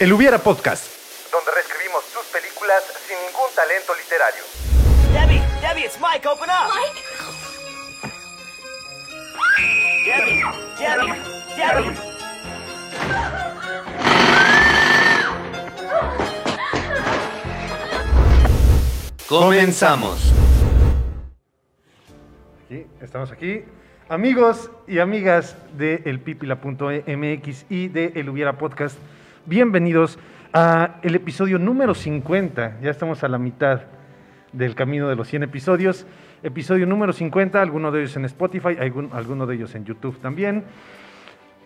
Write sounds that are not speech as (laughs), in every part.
El Hubiera Podcast. donde reescribimos tus películas sin ningún talento literario. Debbie, Debbie, it's Mike. Open up. Mike? Debbie, Debbie, Debbie. Comenzamos. Aquí, estamos aquí. Amigos y amigas de elpipila.mx y de El Hubiera Podcast, bienvenidos a el episodio número 50. Ya estamos a la mitad del camino de los 100 episodios. Episodio número 50, alguno de ellos en Spotify, algún, alguno de ellos en YouTube también.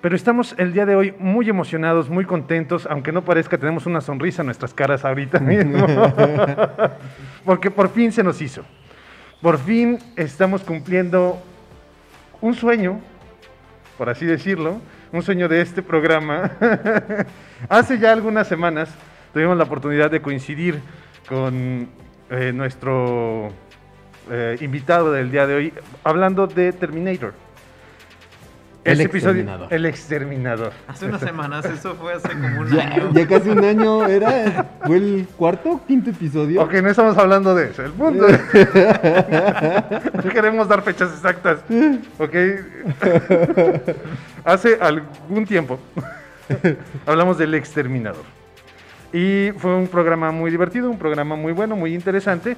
Pero estamos el día de hoy muy emocionados, muy contentos, aunque no parezca, tenemos una sonrisa en nuestras caras ahorita mismo. (laughs) Porque por fin se nos hizo. Por fin estamos cumpliendo un sueño, por así decirlo, un sueño de este programa. (laughs) Hace ya algunas semanas tuvimos la oportunidad de coincidir con eh, nuestro eh, invitado del día de hoy, hablando de Terminator. El Este episodio- Exterminador. el exterminador. Hace unas semanas, eso fue hace como un Ya, año. ya casi un año era. ¿Fue el cuarto o quinto episodio? Ok, no estamos hablando de eso. El punto es- (laughs) no queremos dar fechas exactas. Ok. (laughs) Hace algún tiempo (laughs) hablamos del exterminador. Y fue un programa muy divertido, un programa muy bueno, muy interesante.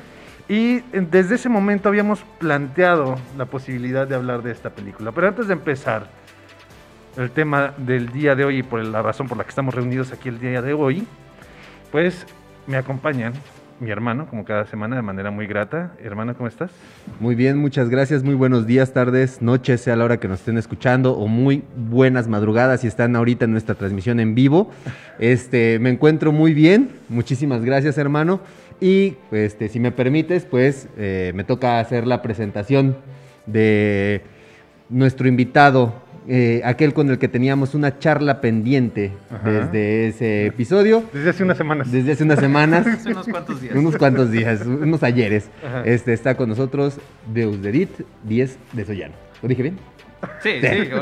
Y desde ese momento habíamos planteado la posibilidad de hablar de esta película. Pero antes de empezar el tema del día de hoy y por la razón por la que estamos reunidos aquí el día de hoy, pues me acompañan mi hermano, como cada semana, de manera muy grata. Hermano, ¿cómo estás? Muy bien, muchas gracias. Muy buenos días, tardes, noches, sea la hora que nos estén escuchando, o muy buenas madrugadas si están ahorita en nuestra transmisión en vivo. Este, me encuentro muy bien. Muchísimas gracias, hermano. Y este, si me permites, pues eh, me toca hacer la presentación de nuestro invitado, eh, aquel con el que teníamos una charla pendiente Ajá. desde ese episodio. Desde hace unas semanas. Desde hace unas semanas. (laughs) Hace unos cuantos días. unos cuantos días, unos ayeres. Ajá. Este está con nosotros Deusdedit 10 de Sollano. ¿Lo dije bien? Sí, sí. Lo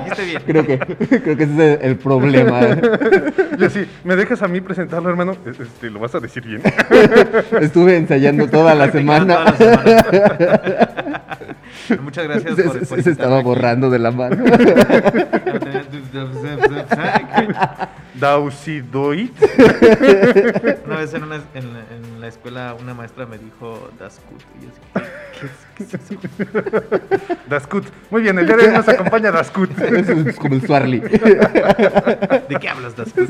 dijiste bien. Creo que, creo que ese es el problema. (laughs) Yo sí, ¿me dejas a mí presentarlo, hermano? Es- Este, ¿Lo vas a decir bien? (laughs) Estuve ensayando toda la (laughs) semana. toda la semana. Muchas gracias Se, por, se- por se estaba aquí. borrando de la mano. Dausidoit. Una vez en, una, en, la- en la escuela una maestra me dijo Das Kut. Y yo así, (laughs) ¿qué, qué es eso? (laughs) Daskut. Muy bien, el día de hoy nos acompaña Daskut. (laughs) Es como el Swarly. ¿De qué hablas, Das Kut?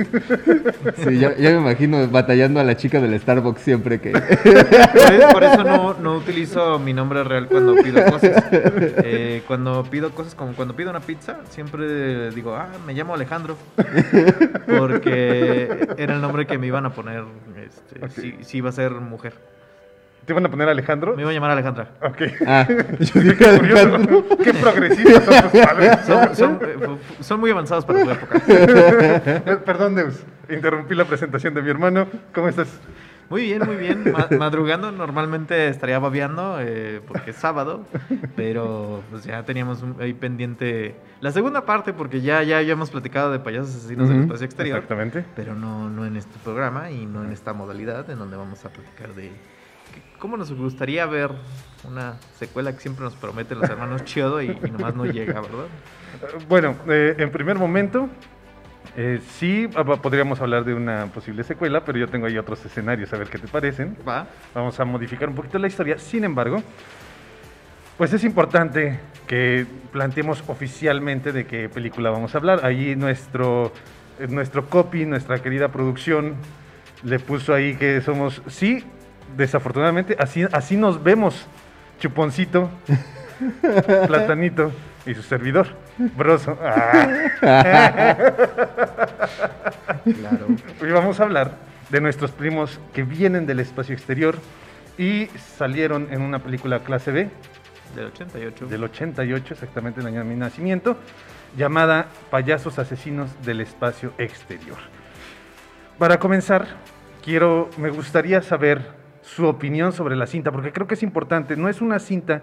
Sí, ya, ya me imagino batallando a la chica del Starbucks siempre que. Por, por eso no, no utilizo mi nombre real cuando pido cosas. Eh, cuando pido cosas, como cuando pido una pizza, siempre digo, ah, me llamo Alejandro. Porque era el nombre que me iban a poner este, si, si iba a ser mujer. ¿Te van a poner Alejandro? Me iba a llamar Alejandra. Ok. Ah, (laughs) (laughs) yo dije Qué curioso. Alejandro. Qué progresistas son tus padres. (laughs) Son, son, eh, son muy avanzados para su época. Perdón, Deus. Interrumpí la presentación de mi hermano. ¿Cómo estás? Muy bien, muy bien. Ma- (laughs) madrugando, normalmente estaría babeando eh, porque es sábado, pero pues ya teníamos un- ahí pendiente la segunda parte porque ya, ya habíamos platicado de payasos asesinos del Ujú, espacio exterior, Exactamente. pero no, no en este programa y no en esta modalidad en donde vamos a platicar de que- cómo nos gustaría ver una secuela que siempre nos prometen los hermanos Chiodo y, y nomás no llega, ¿verdad? (laughs) Bueno, eh, en primer momento, eh, sí ah, podríamos hablar de una posible secuela, pero yo tengo ahí otros escenarios, a ver qué te parecen. Va. Vamos a modificar un poquito la historia. Sin embargo, pues es importante que planteemos oficialmente de qué película vamos a hablar. Ahí nuestro, eh, nuestro copy, nuestra querida producción, le puso ahí que somos, sí, desafortunadamente, así, así nos vemos, Chuponcito, (laughs) Platanito y su servidor, Broso. Ah. (laughs) Claro. Hoy vamos a hablar de nuestros primos que vienen del espacio exterior y salieron en una película clase B Del 88. del 88, exactamente el año de mi nacimiento, llamada Payasos Asesinos del Espacio Exterior. Para comenzar, quiero, me gustaría saber su opinión sobre la cinta, porque creo que es importante. No es una cinta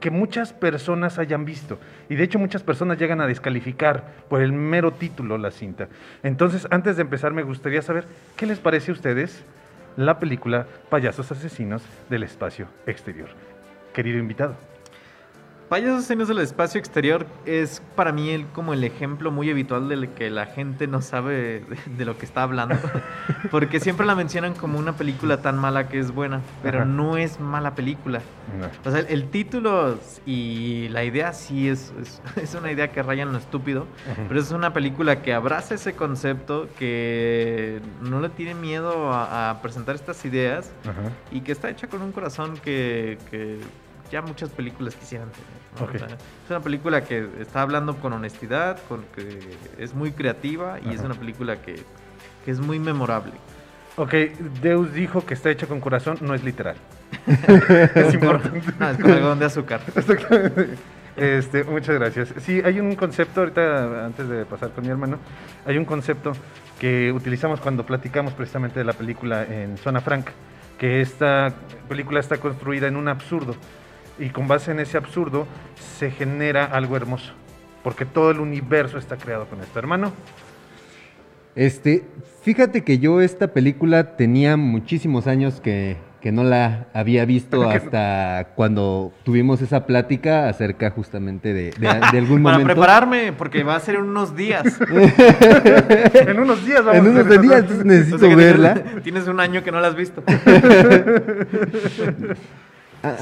que muchas personas hayan visto. Y de hecho muchas personas llegan a descalificar por el mero título la cinta. Entonces, antes de empezar, me gustaría saber qué les parece a ustedes la película Payasos Asesinos del Espacio Exterior. Querido invitado. Payasos Asesinos del Espacio Exterior es para mí el, como el ejemplo muy habitual de que la gente no sabe de, lo que está hablando. (laughs) Porque siempre la mencionan como una película tan mala que es buena, pero Ajá. no es mala película. No. O sea, el título y la idea sí es, es, (laughs) es una idea que raya en lo estúpido, pero es una película que abraza ese concepto, que no le tiene miedo a, a presentar estas ideas Ajá. y que está hecha con un corazón que, que ya muchas películas quisieran tener. ¿no? Ok. O sea, es una película que está hablando con honestidad, con que es muy creativa y es Ajá. una película que, que es muy memorable. Ok, Deus dijo que está hecha con corazón, no es literal. (laughs) es importante. Ah, es con algodón de azúcar. Este, muchas gracias. Sí, hay un concepto, ahorita antes de pasar con mi hermano, hay un concepto que utilizamos cuando platicamos precisamente de la película en Zona Franca, que esta película está construida en un absurdo y con base en ese absurdo se genera algo hermoso, porque todo el universo está creado con esto, hermano. Este, fíjate que yo esta película tenía muchísimos años que, que no la había visto (laughs) hasta cuando tuvimos esa plática acerca justamente de, de- de algún (laughs) Para momento. prepararme, porque va a ser en unos días. (laughs) en unos días vamos En a unos hacer días necesito O sea verla. Tienes, tienes un año que no la has visto.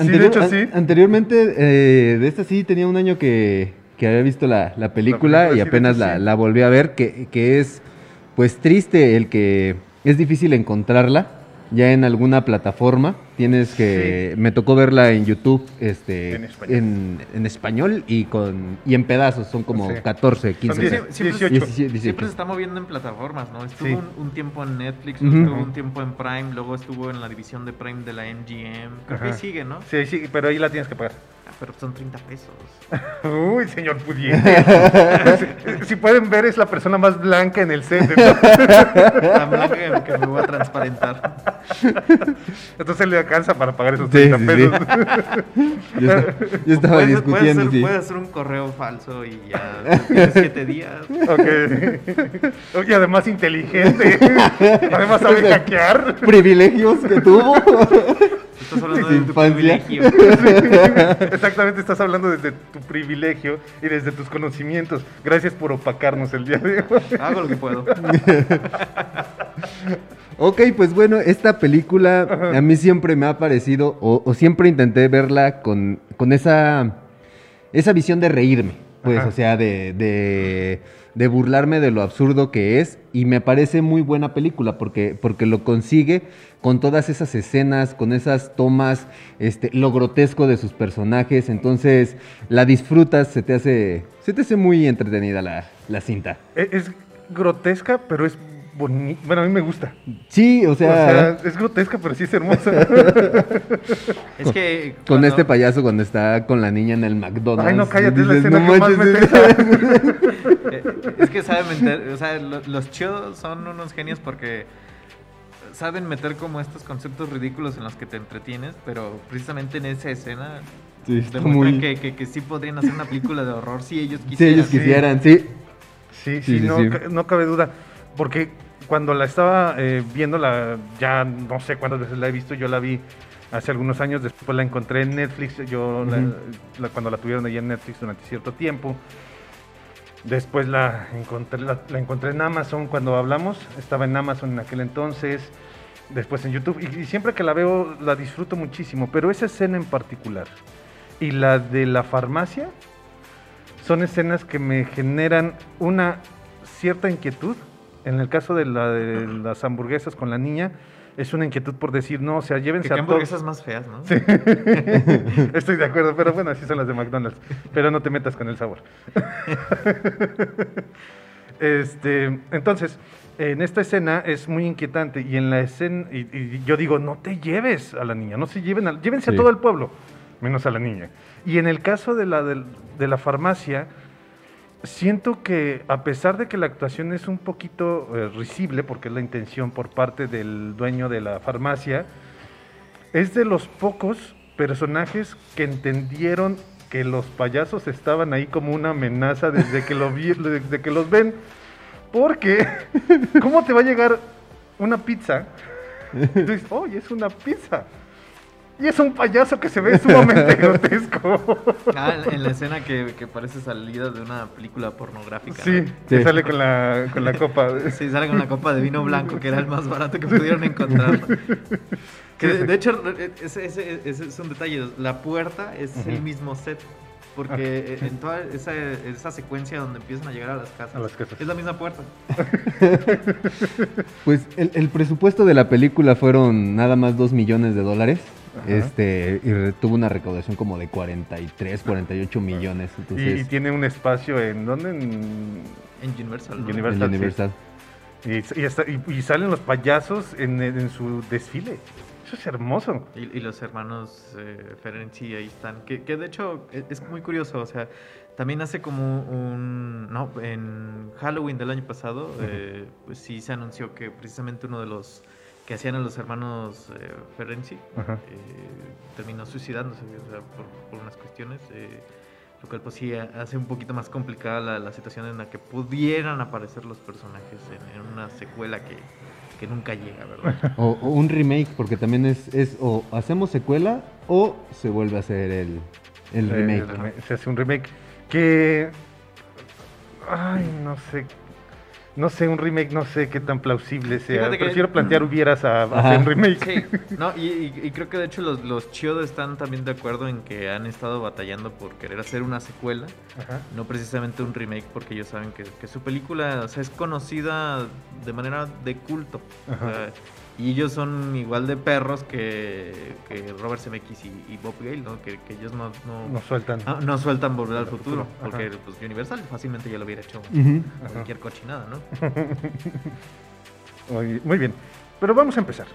Sí, de hecho, sí. Anteriormente, eh, de esta sí tenía un año que, que había visto la, la película y apenas la, la volví a ver, que, que es pues triste el que es difícil encontrarla ya en alguna plataforma. Tienes que... Me tocó verla en YouTube este, En español. en, en español y, con, y en pedazos, son como Sí. 14, 15. diez- Siempre, siempre- 18. 17, siempre 18. se está moviendo en plataformas, ¿no? Estuvo Sí. un, un tiempo en Netflix, Ujú. estuvo un tiempo en Prime, luego estuvo en la división de Prime de la MGM. Creo que ahí Ajá. sigue, ¿no? Sí, sí, pero ahí la tienes que pagar. Pero son 30 pesos. (laughs) Uy, señor pudiente. si, si pueden ver, es la persona más blanca en el set. Tan (laughs) blanca que, que me voy a transparentar. entonces le alcanza para pagar esos Sí, 30 sí, pesos. (laughs) Yo, esta- yo estaba Puedes- discutiendo, puedes hacer, sí. puedes hacer un correo falso y ya tienes 7 días. ok. Oye, además inteligente. Además sabe hackear. privilegios que tuvo. Estás hablando (laughs) de tu privilegio. (laughs) Exactamente, estás hablando desde tu privilegio y desde tus conocimientos. Gracias por opacarnos el día de hoy. (laughs) Hago lo que puedo. Ok, pues bueno, esta película a mí siempre me ha parecido, o, o siempre intenté verla con, con esa, esa visión de reírme, pues, Ajá. o sea, de, de, de burlarme de lo absurdo que es, y me parece muy buena película porque, porque lo consigue con todas esas escenas, con esas tomas, este, lo grotesco de sus personajes, entonces la disfrutas, se te hace, se te hace muy entretenida la, la cinta. E- Es grotesca, pero es bonita. Bueno, a mí me gusta. Sí, o sea... o sea, es grotesca, pero sí es hermosa. (laughs) Es que. Con cuando- este payaso cuando está con la niña en el McDonald's. Ay, no, cállate, es la escena "No que más me pesa. (laughs) Eh, es que saben meter, o sea, lo- los chidos son unos genios porque saben meter como estos conceptos ridículos en los que te entretienes, pero precisamente en esa escena Sí, está demuestran muy- que, que, que sí podrían hacer una película de horror si ellos Si quisieran. ellos quisieran, sí. Sí, sí, Sí, sí, no, sí. ca- no cabe duda. Porque cuando la estaba eh, viendo, la, ya no sé cuántas veces la he visto, yo la vi hace algunos años, después la encontré en Netflix, yo la- cuando la tuvieron ahí en Netflix durante cierto tiempo. Después la encontré, la, la encontré en Amazon cuando hablamos, estaba en Amazon en aquel entonces, después en YouTube, y, y siempre que la veo la disfruto muchísimo, pero esa escena en particular y la de la farmacia son escenas que me generan una cierta inquietud. En el caso de, la de las hamburguesas con la niña, es una inquietud por decir, no, o sea, Que llévense qué a todos. hamburguesas más feas, ¿no? Sí. (laughs) Estoy de acuerdo, pero bueno, así son las de McDonald's. Pero no te metas con el sabor. (laughs) Este, entonces, en esta escena es muy inquietante y en la escena, y, y yo digo, no te lleves a la niña, no se lleven a, llévense Sí. a todo el pueblo, menos a la niña. Y en el caso de la, del- de la farmacia, siento que a pesar de que la actuación es un poquito eh, risible, porque es la intención por parte del dueño de la farmacia, es de los pocos personajes que entendieron que los payasos estaban ahí como una amenaza desde que, lo vi, (laughs) desde que los ven. Porque, (laughs) ¿cómo te va a llegar una pizza? Y (laughs) tú dices, oye, es una pizza. Y es un payaso que se ve sumamente (laughs) grotesco. Ah, en- la escena que, que parece salida de una película pornográfica. Sí, ¿no? que Sí. sale con la, con la copa. Sí, sale con una copa de vino blanco que era el más barato que pudieron encontrar. (laughs) Que de, de hecho, ese, ese- ese es un detalle. La puerta es el mismo set. Porque en toda esa, esa secuencia donde empiezan a llegar a las casas, A las casas. es la misma puerta. (laughs) Pues el, el presupuesto de la película fueron nada más 2 millones de dólares. Ajá. Este, y re- tuvo una recaudación como de 43, 48 millones. Y, Entonces, y tiene un espacio en. ¿Dónde? En, En Universal. ¿no? Universal. en la sí. Universal. y, y está- y- y salen los payasos en, en su desfile. Eso es hermoso. Y, y los hermanos eh, Ferenczi ahí están. Que, que de hecho e- es, muy curioso. O sea, también hace como un. No, en Halloween del año pasado, eh, pues sí se anunció que precisamente uno de los que hacían a los hermanos eh, Ferenczi Ajá. eh, terminó suicidándose o sea, por, por unas cuestiones. eh, lo cual pues sí hace un poquito más complicada la, la situación en la que pudieran aparecer los personajes en, en una secuela que, que nunca llega, ¿verdad? (laughs) O, o un remake, porque también es, es o hacemos secuela o se vuelve a hacer el, el remake. el remake, Se hace un remake que. Ay, no sé. No sé, un remake, no sé qué tan plausible sea. Que- Prefiero plantear hubieras a, a hacer un remake. Sí, no, y, y- y creo que de hecho los, los Chiodo están también de acuerdo en que han estado batallando por querer hacer una secuela, Ajá. no precisamente un remake, porque ellos saben que, que su película o sea, es conocida de manera de culto. o Ajá. sea, y ellos son igual de perros que, que Robert Zemeckis y, y Bob Gale, ¿no? Que, que ellos no, no, sueltan. no sueltan volver al futuro, futuro, porque ajá. pues, Universal fácilmente ya lo hubiera hecho Ujú. cualquier cochinada, ¿no? (laughs) Muy, bien. Pero vamos a empezar.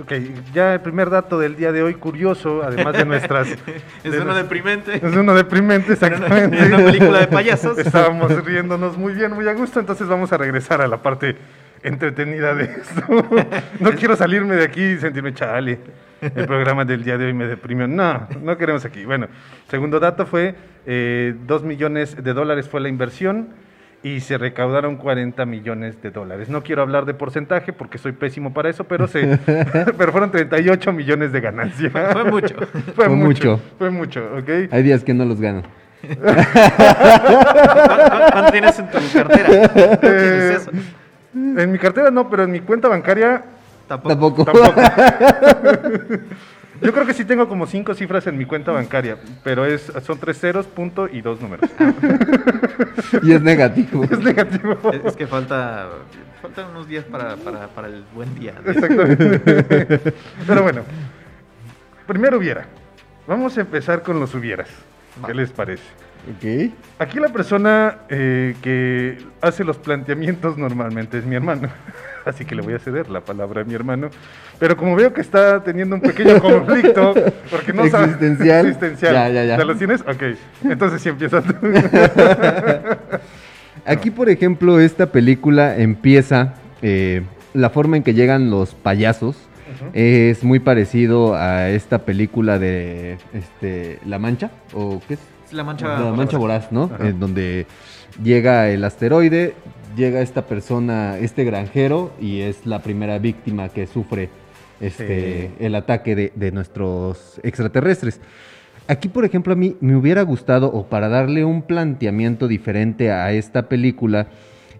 Ok, ya el primer dato del día de hoy, curioso, además de nuestras. (laughs) Es de uno deprimente. Es uno deprimente, exactamente. En una película de payasos. (laughs) Estábamos riéndonos muy bien, muy a gusto, entonces vamos a regresar a la parte entretenida de esto. (laughs) No quiero salirme de aquí y sentirme chale. El programa del día de hoy me deprimió. No, no queremos aquí. Bueno, segundo dato fue eh, 2 millones de dólares fue la inversión y se recaudaron 40 millones de dólares. No quiero hablar de porcentaje porque soy pésimo para eso, pero, se, (laughs) pero fueron 38 millones de ganancia. Fue mucho. (laughs) Fue, Fue mucho. mucho. Fue mucho, ¿ok? Hay días que no los ganan. ¿Cuánto, cuánto tienes en tu cartera? ¿Cómo tienes eso? En mi cartera no, pero en mi cuenta bancaria Tampoco. Tampoco. tampoco. (laughs) Yo creo que sí tengo como cinco cifras en mi cuenta bancaria, pero es, son tres ceros, punto y dos números. (laughs) y es negativo. Es negativo. Es, es que falta faltan unos días para, para, para el buen día. Exactamente. (laughs) Pero bueno, primero hubiera. Vamos a empezar con los hubieras. ¿Qué les parece? Ok. Aquí la persona eh, que hace los planteamientos normalmente es mi hermano. (laughs) Así que le voy a ceder la palabra a mi hermano. Pero como veo que está teniendo un pequeño (laughs) conflicto, porque no sabe. Existencial. Existencial. Ya, ya, ya. lo tienes? Ok. Entonces sí empieza tú. (laughs) Aquí, por ejemplo, esta película empieza, eh, la forma en que llegan los payasos es muy parecido a esta película de este, La Mancha, o qué es? La mancha. La Mancha Voraz, ¿no? Ajá. En donde llega el asteroide, llega esta persona, este granjero, y es la primera víctima que sufre este, Sí. el ataque de, de nuestros extraterrestres. Aquí, por ejemplo, a mí me hubiera gustado, o para darle un planteamiento diferente a esta película,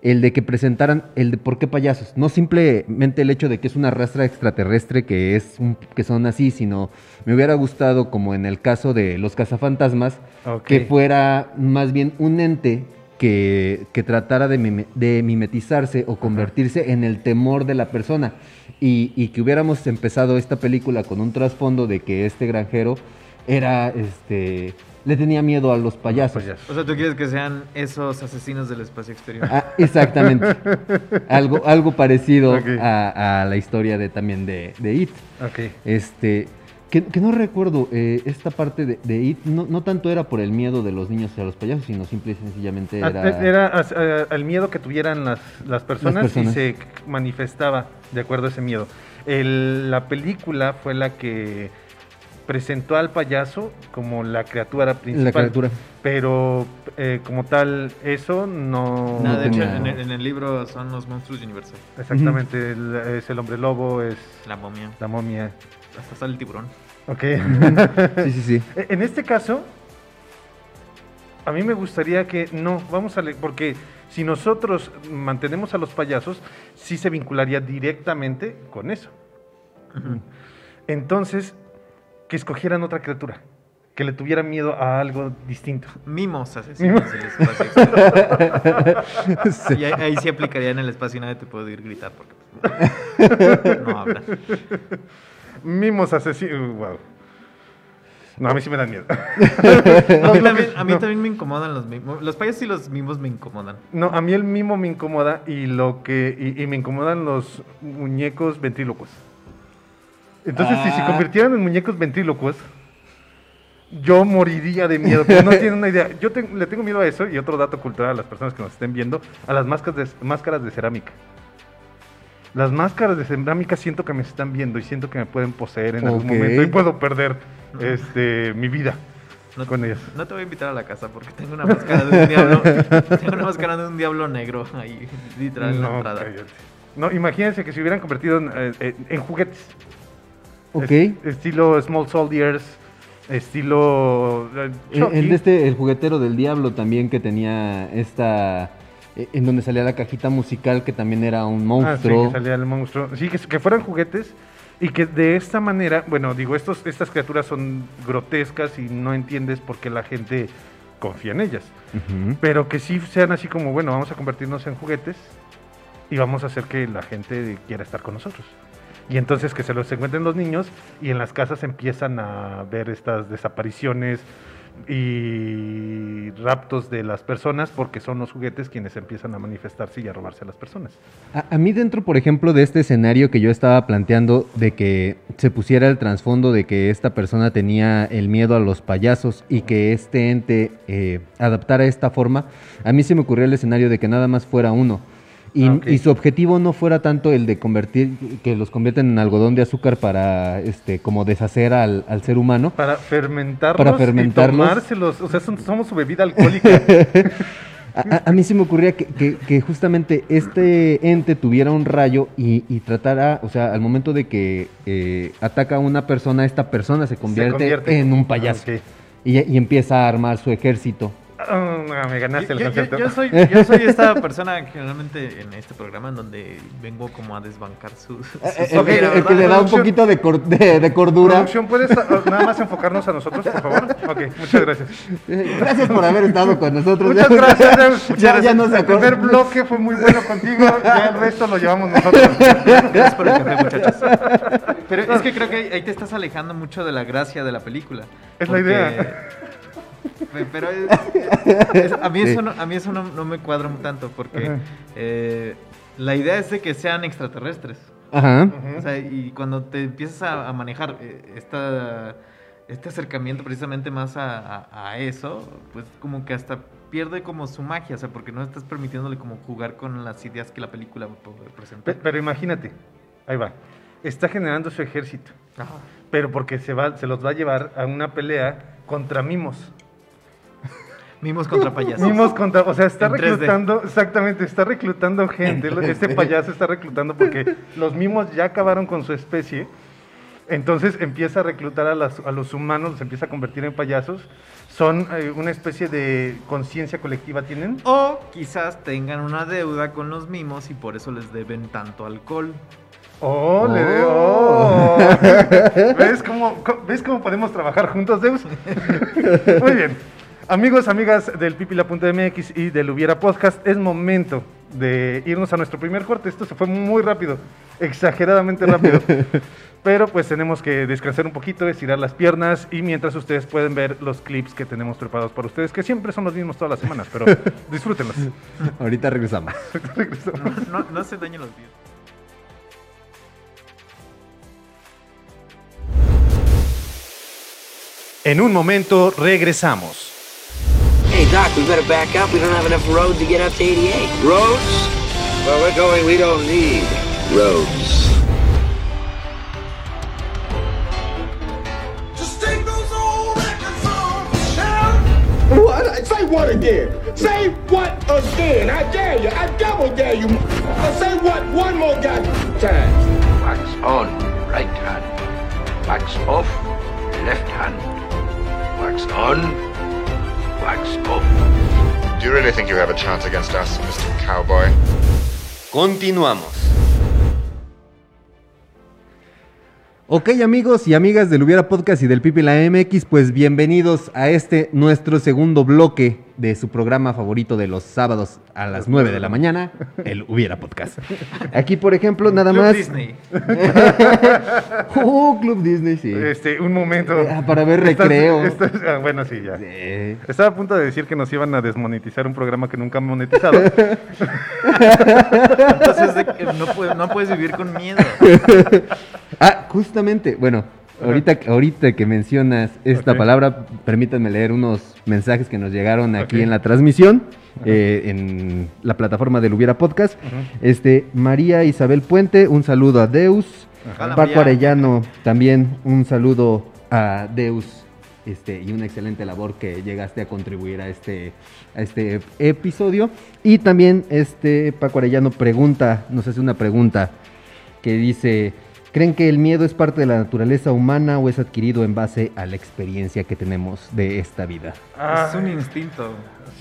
el de que presentaran el de por qué payasos. No simplemente el hecho de que es una rastra extraterrestre que, es un- que son así, sino me hubiera gustado, como en el caso de los cazafantasmas, que fuera más bien un ente que, que tratara de, mime- de mimetizarse o convertirse en el temor de la persona. Y, y que hubiéramos empezado esta película con un trasfondo de que este granjero era, este, le tenía miedo a los payasos. Payaso. O sea, tú quieres que sean esos asesinos del espacio exterior. Ah, exactamente. (laughs) algo, algo parecido a, a la historia de también de, de It. Ok. Este, que, que no recuerdo, eh, esta parte de, de It no, no tanto era por el miedo de los niños a los payasos, sino simple y sencillamente Ah, era... Era as- eh, al miedo que tuvieran las, las personas, personas. y se manifestaba de acuerdo a ese miedo. El- la película fue la que presentó al payaso como la criatura principal. La criatura. Pero eh, como tal, eso no... No de hecho, en el, en el libro son los monstruos de Universal. Exactamente, el- es el hombre lobo, es La momia. la momia. Hasta sale el tiburón. Ok. (laughs) Sí, sí, sí. E- En este caso, a mí me gustaría que no, vamos a leer, porque si nosotros mantenemos a los payasos, sí se vincularía directamente con eso. Entonces, que escogieran otra criatura, que le tuvieran miedo a algo distinto. Mimos asesinos del espacio exterior. (laughs) Sí. Y ahí, ahí sí aplicaría en el espacio y nadie te puede ir gritar porque pues, no, no habla. Mimos asesinos. Wow. No, a mí sí me dan miedo. (laughs) A mí, también, a mí No. también me incomodan los mimos. Los payasos y los mimos me incomodan. No, a mí el mimo me incomoda y lo que y, y me incomodan los muñecos ventrílocos. Entonces, si se Ah. convirtieran en muñecos ventrílocos, yo moriría de miedo. Pero no tienen una idea. Yo te- le tengo miedo a eso y otro dato cultural a las personas que nos estén viendo, a las máscaras de, máscaras de cerámica. Las máscaras de cerámica siento que me están viendo y siento que me pueden poseer en algún Ok. momento y puedo perder este mi vida No, con ellas. no te voy a invitar a la casa porque tengo una máscara de un diablo. (laughs) tengo una máscara de un diablo negro ahí, literal, en la No, entrada. cállate. No, imagínense que se hubieran convertido en, eh, eh, en juguetes. Ok. Es- estilo Small Soldiers, estilo eh, Eh. El de este, el juguetero del diablo también que tenía esta, eh, en donde salía la cajita musical que también era un Ah, sí, monstruo. que salía el monstruo. Sí, que, que fueran juguetes y que de esta manera, bueno, digo, estos, estas criaturas son grotescas y no entiendes por qué la gente confía en ellas. Pero que sí sean así como, bueno, vamos a convertirnos en juguetes y vamos a hacer que la gente quiera estar con nosotros. Y entonces que se los encuentren los niños y en las casas empiezan a ver estas desapariciones y raptos de las personas porque son los juguetes quienes empiezan a manifestarse y a robarse a las personas. A, mí dentro, por ejemplo, de este escenario que yo estaba planteando de que se pusiera el trasfondo de que esta persona tenía el miedo a los payasos y que este ente eh, adaptara esta forma, a mí se me ocurrió el escenario de que nada más fuera uno. Y, Ah, y su objetivo no fuera tanto el de convertir, que los convierten en algodón de azúcar para, este, como deshacer al, al ser humano, Para fermentarlos, Para fermentarlos. y tomárselos. O sea, son- somos su bebida alcohólica. (laughs) A, a- a mí se me ocurría que, que- que justamente este ente tuviera un rayo y, y tratara, o sea, al momento de que eh, ataca a una persona, esta persona se convierte, convierte. en un payaso Ah, ok. y, y empieza a armar su ejército. Ah, me ganaste el Yo, yo- concepto. yo soy, (laughs) yo soy esta persona generalmente en este programa en donde vengo como a desbancar sus... sus El, Eh, Ok, el- el que le da un poquito de, cor- de- de cordura. Producción, ¿puedes ah, nada más enfocarnos a nosotros, por favor? Ok, muchas gracias. Eh, Gracias por haber estado con nosotros. Muchas gracias. Deus. Ya, ya no se El primer bloque fue muy bueno contigo, ya el resto lo llevamos nosotros. Gracias por el café, muchachos. Pero es que creo que ahí, ahí te estás alejando mucho de la gracia de la película. Es la idea. Pe- Pero es- (laughs) es- a mí Sí. eso, no, a mí eso no, no me cuadra tanto porque eh, la idea es de que sean extraterrestres. Ajá. O sea, y cuando te empiezas a, a manejar eh, esta, este acercamiento precisamente más a, a- a eso, pues como que hasta pierde como su magia, o sea, porque no estás permitiéndole como jugar con las ideas que la película puede Pe- presentar. Pero imagínate, ahí va. Está generando su ejército, Ajá. pero porque se, va, se los va a llevar a una pelea contra mimos. Mimos contra payasos. Mimos contra, o sea, está En 3D. reclutando, exactamente, está reclutando gente. Este payaso está reclutando porque los mimos ya acabaron con su especie. Entonces empieza a reclutar a, las- a los humanos, los empieza a convertir en payasos. Son eh, una especie de conciencia colectiva, ¿tienen? O quizás tengan una deuda con los mimos y por eso les deben tanto alcohol. Oh, le Oh. oh. (laughs) ¿Ves, cómo, ¿Ves cómo podemos trabajar juntos, Deus? (laughs) Muy bien. Amigos, amigas del pipila.mx y del Hubiera Podcast, es momento de irnos a nuestro primer corte. Esto se fue muy rápido, exageradamente rápido. (laughs) Pero pues tenemos que descansar un poquito, estirar las piernas y mientras ustedes pueden ver los clips que tenemos preparados para ustedes, que siempre son los mismos todas las semanas, pero (laughs) disfrútenlos. Ahorita (laughs) regresamos. No, no, no se dañen los pies. En un momento regresamos. hey, Doc, we better back up. We don't have enough road to get up to 88. Roads? Well, we're going, we don't need roads. What? Say what again? Say what again? I dare you. I double dare you. Say what one more goddamn time. Wax on, right hand. Wax off, left hand. Wax on, Continuamos. Ok amigos y amigas del Hubiera Podcast y del Pipi la MX, pues bienvenidos a este nuestro segundo bloque de su programa favorito de los sábados a las 9 de la mañana, el Hubiera Podcast. Aquí por ejemplo nada Club más... Disney. oh, (laughs) Club Disney, sí. Este, un momento. Ah, para ver recreo. estás- ah, bueno, sí, ya. Estaba a punto de decir que nos iban a desmonetizar un programa que nunca han monetizado. (laughs) Entonces no, puede- no puedes vivir con miedo. (laughs) Ah, justamente, bueno, ahorita, ahorita que mencionas esta palabra, permítanme leer unos mensajes que nos llegaron aquí en la transmisión, eh, en la plataforma del Hubiera Podcast. Este, María Isabel Puente, un saludo a Deus. Hola, Paco. Arellano, también un saludo a Deus. Este, y una excelente labor que llegaste a contribuir a este, a este episodio. Y también este Paco Arellano pregunta, nos hace una pregunta que dice, ¿creen que el miedo es parte de la naturaleza humana o es adquirido en base a la experiencia que tenemos de esta vida? es un instinto.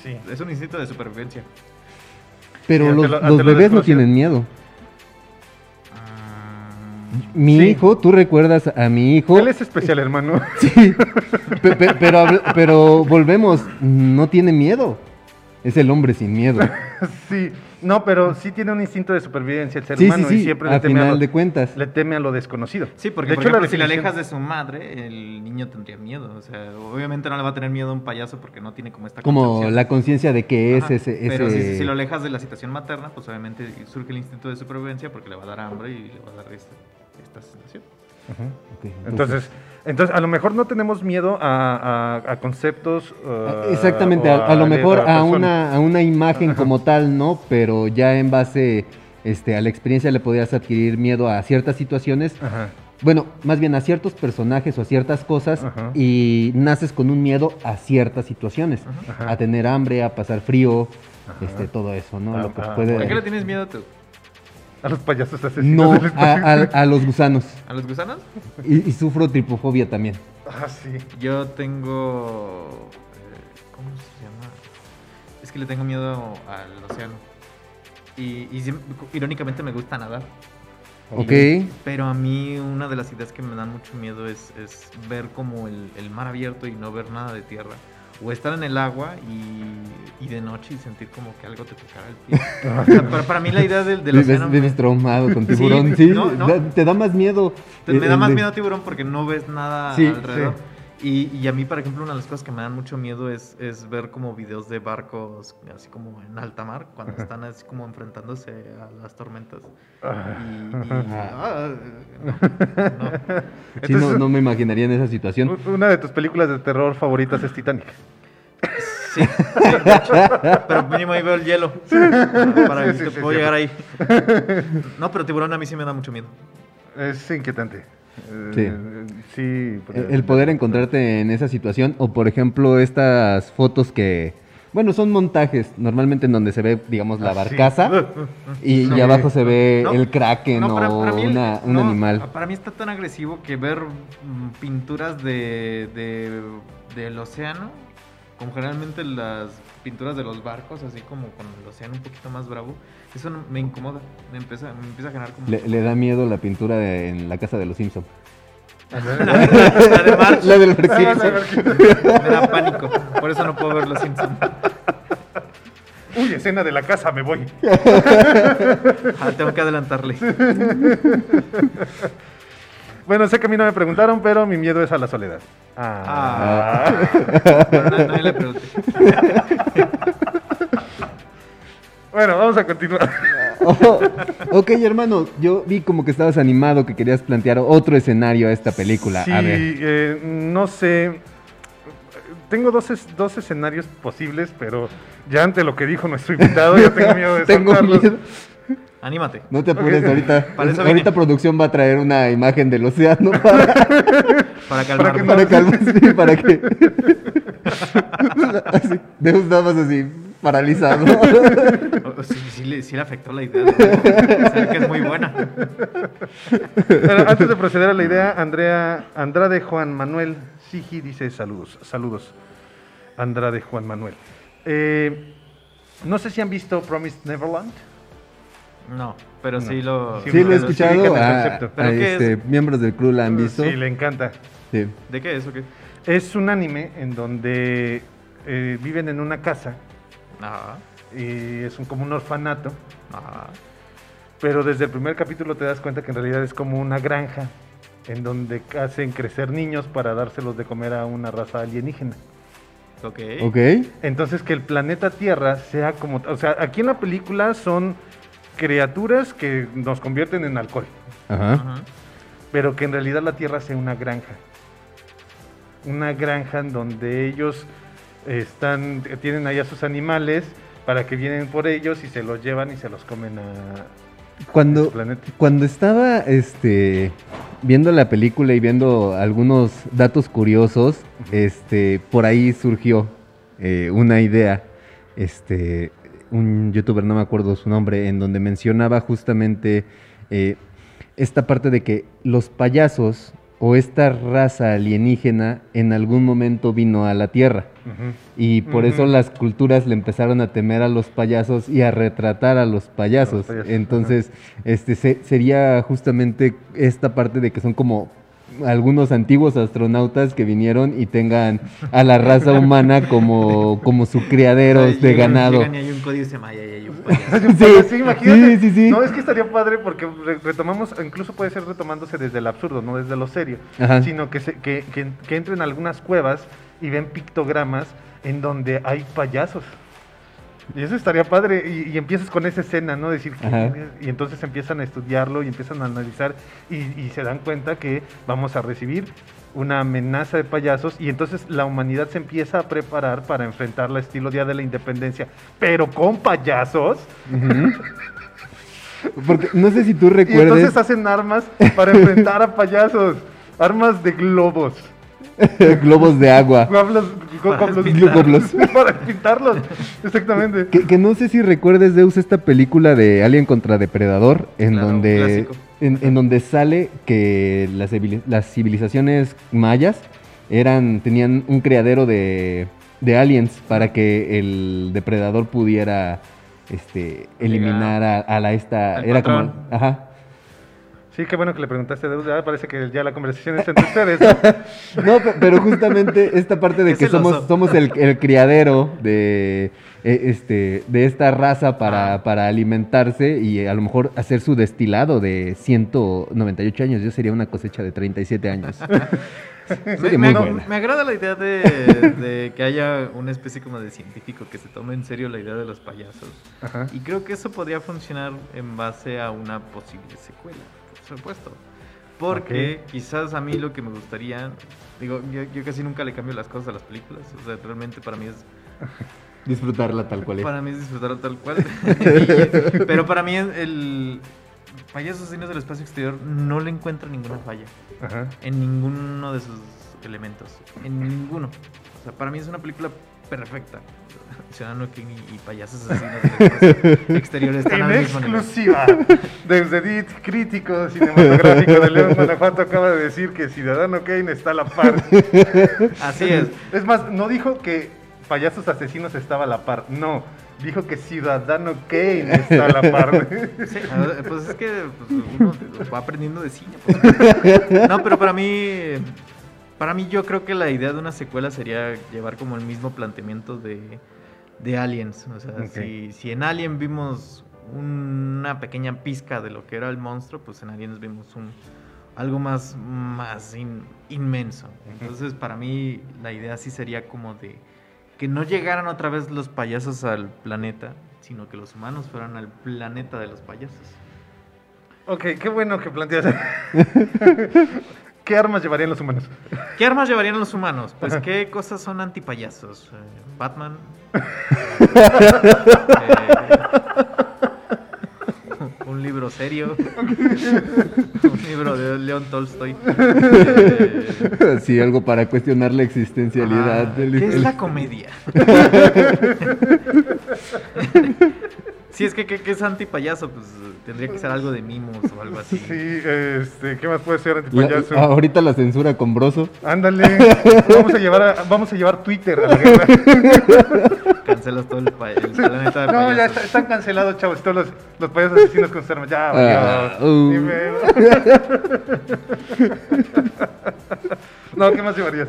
Sí. Es un instinto de supervivencia. Pero los, lo- ante los lo bebés no tienen miedo. Mm, Mi Sí. hijo, ¿tú recuerdas a mi hijo? Él es especial, hermano. (laughs) Sí, pe- pe- pero, pero volvemos, no tiene miedo. Es el hombre sin miedo. (laughs) sí. No, pero sí tiene un instinto de supervivencia el ser Sí, humano sí, y siempre a le teme, a final lo, de cuentas. le teme a lo desconocido. Sí, porque De por hecho, la ejemplo, si le alejas de su madre, el niño tendría miedo. O sea, obviamente no le va a tener miedo a un payaso porque no tiene como esta Como concepción. la conciencia de que es Ajá, ese... Pero si, si lo alejas de la situación materna, pues obviamente surge el instinto de supervivencia porque le va a dar hambre y le va a dar esta, esta sensación. Ok, Entonces, entonces, a lo mejor no tenemos miedo a, a- a conceptos. Uh, Exactamente, a, a lo mejor a una, a una imagen como tal, ¿no? Pero ya en base este, a la experiencia le podías adquirir miedo a ciertas situaciones. Ajá. Bueno, más bien a ciertos personajes o a ciertas cosas Ajá. y naces con un miedo a ciertas situaciones. Ajá. A tener hambre, a pasar frío, este, todo eso, ¿no? Lo que puede... ¿A qué le tienes miedo tú? (laughs) A los payasos asesinos. No, del a, espacio. a- a los gusanos. ¿A los gusanos? Y, y sufro tripofobia también. Ah, sí. Yo tengo. eh, ¿Cómo se llama? Es que le tengo miedo al océano. Y, irónicamente me gusta nadar. Ok. Pero a mí una de las ideas que me dan mucho miedo es, es ver como el, el mar abierto y no ver nada de tierra. O estar en el agua y, y de noche y sentir como que algo te tocara el pie. (laughs) O sea, para, para mí la idea del, del océano... vives traumado con (laughs) tiburón. Sí, no, no. da- te da más miedo. Te- me da más miedo tiburón porque no ves nada Sí, alrededor. Y, y a mí, por ejemplo, una de las cosas que me dan mucho miedo es, es ver como videos de barcos así como en alta mar, cuando están así como enfrentándose a las tormentas. Y, y- (laughs) ah, no, no. (laughs) Sí, no, Entonces- no me imaginaría en esa situación. Una de tus películas de terror favoritas es Titanic. Sí, sí, de hecho, pero mínimo ahí veo el hielo. Para Sí, que sí, sí, puedo sí. llegar ahí. (laughs) No, pero tiburón a mí sí me da mucho miedo. Es inquietante. Eh, Sí. sí. porque- El poder encontrarte en esa situación, o por ejemplo, estas fotos que, bueno, son montajes, normalmente en donde se ve, digamos, la Ah, sí. barcaza (laughs) y, abajo se ve No, el kraken no, para- o el- un no, animal. Para mí está tan agresivo que ver mm, pinturas de, de- del océano, como generalmente las pinturas de los barcos, así como con el océano un poquito más bravo, eso no- me incomoda, me empieza, me empieza a generar como... Le, le da miedo la pintura de- en la casa de los Simpson. la (laughs) de. La del Sí, barquito. sí. Me da pánico, por eso no puedo ver los Simpsons. Uy, escena de la casa, me voy. Ah, tengo que adelantarle. Bueno, sé que a mí no me preguntaron, pero mi miedo es a la soledad. Ah. Pero no- nadie le pregunté. Bueno, vamos a continuar. Oh, (laughs) ok, hermano, yo vi como que estabas animado, que querías plantear otro escenario a esta película. Sí, A ver. eh, no sé. Tengo dos, es- dos escenarios posibles, pero ya ante lo que dijo nuestro invitado, yo tengo miedo de (laughs) Tengo soltarlos. miedo. Anímate. No te apures ahorita. (laughs) Para ahorita producción va a traer una imagen del océano para, Para calmarme. que para calmar, sí, para que. Así, Deus nada más así, paralizado. (laughs) Sí, sí le, sí le afectó la idea. Se ve que es muy buena. Bueno, antes de proceder a la idea, Andrea Andrade Juan Manuel Sigi dice saludos, saludos. Andrade Juan Manuel. Eh, no sé si han visto Promised Neverland. No, pero sí lo. Sí, Sí, lo he escuchado. el a- concepto. a ¿Pero qué este, miembros del club la han visto. Sí, le encanta. Sí. ¿De qué es o qué? Es un anime en donde eh, viven en una casa Ajá. y es un, como un orfanato, Ajá. pero desde el primer capítulo te das cuenta que en realidad es como una granja en donde hacen crecer niños para dárselos de comer a una raza alienígena. Ok. Ok. Entonces que el planeta Tierra sea como, o sea, aquí en la película son criaturas que nos convierten en alcohol, Ajá. Ajá. pero que en realidad la Tierra sea una granja. Una granja en donde ellos están, tienen allá sus animales para que vienen por ellos y se los llevan y se los comen a Cuando, planeta. cuando estaba este, viendo la película y viendo algunos datos curiosos, este, por ahí surgió eh, una idea. Este, un youtuber, no me acuerdo su nombre, en donde mencionaba justamente eh, esta parte de que los payasos o esta raza alienígena en algún momento vino a la Tierra. Y por eso las culturas le empezaron a temer a los payasos y a retratar a los payasos. payasos, Entonces, este se- sería justamente esta parte de que son como algunos antiguos astronautas que vinieron y tengan a la raza humana como, como su criadero O sea, de llegan- ganado. Llegan y hay un código y se hay un payaso. (laughs) Sí, sí, imagínate. sí, sí, sí. No, es que estaría padre porque re- retomamos, incluso puede ser retomándose desde el absurdo, no desde lo serio, Ajá. sino que, se, que, que, que entren a algunas cuevas y ven pictogramas en donde hay payasos. Y eso estaría padre, y, y empiezas con esa escena, ¿no? Decir, y entonces empiezan a estudiarlo y empiezan a analizar y, y se dan cuenta que vamos a recibir una amenaza de payasos y entonces la humanidad se empieza a preparar para enfrentarla estilo Día de la Independencia, pero con payasos. Porque no sé si tú (laughs) Y recuerdes. entonces hacen armas para enfrentar a payasos. Armas de globos. (laughs) globos de agua. Globos, Para globos- pintarlos. para pintarlos. Exactamente. Que, que no sé si recuerdes, Deus, esta película de Alien contra Depredador, en Claro, donde en, en donde sale que las, civili- las civilizaciones mayas eran tenían un criadero de, de aliens para que el depredador pudiera este eliminar a, a la esta era como ajá Sí, qué bueno que le preguntaste, Deus. Ya parece que ya la conversación es entre ustedes. ¿no? (laughs) No, pe- pero justamente esta parte de Es que somos, el, el criadero de, eh, este, de esta raza para, Ah. para alimentarse y a lo mejor hacer su destilado de 198 años. Yo sería una cosecha de 37 años. (laughs) Me, me- agrada la idea de, de que haya una especie como de científico que se tome en serio la idea de los payasos. Ajá. Y creo que eso podría funcionar en base a una posible secuela, por supuesto. Porque quizás a mí lo que me gustaría, digo, yo, yo casi nunca le cambio las cosas a las películas, o sea, realmente para mí es (laughs) Disfrutarla tal cual es. para mí es disfrutar tal cual. Y- (laughs) (laughs) pero para mí el, el payaso asesinos del espacio exterior no le encuentra ninguna falla Ajá. en ninguno de sus elementos. En ninguno. O sea, para mí es una película perfecta. Ciudadano King y, y payasos asesinos del espacio exterior están En al mismo nivel. exclusiva, desde DIT, crítico cinematográfico de León, Guanajuato, acaba de decir que Ciudadano Kane está a la par. Así es. Es más, no dijo que Payasos Asesinos estaba a la par, no. Dijo que Ciudadano Kane está a la par. Sí, pues es que pues, uno va aprendiendo de cine. pues. No, pero para mí, para mí yo creo que la idea de una secuela sería llevar como el mismo planteamiento de, de Aliens. O sea, si, si en Alien vimos una pequeña pizca de lo que era el monstruo, pues en Aliens vimos un algo más, más in- inmenso. Entonces, para mí, la idea sí sería como de que no llegaran otra vez los payasos al planeta, sino que los humanos fueran al planeta de los payasos. ok, qué bueno que planteas. (laughs) ¿Qué armas llevarían los humanos? ¿Qué armas llevarían los humanos? Pues, ¿qué cosas son antipayasos? Eh, Batman. Eh, un libro serio. un libro de León Tolstoy. Eh, Sí, algo para cuestionar la existencialidad ah, del ¿Qué es la comedia? (laughs) (laughs) Si es que, que, que es antipayaso, pues tendría que ser algo de mimos o algo así. Sí, este, ¿qué más puede ser La- antipayaso? ahorita la censura con Broso. Ándale, (laughs) vamos a llevar a- vamos a llevar Twitter a la guerra. (laughs) Cancelas todo el, pa- el planeta de No, ya está- están cancelados, chavos, todos los, los payasos asesinos con sus armas. Ya, Ah, uh. (laughs) No, ¿qué más llevarías?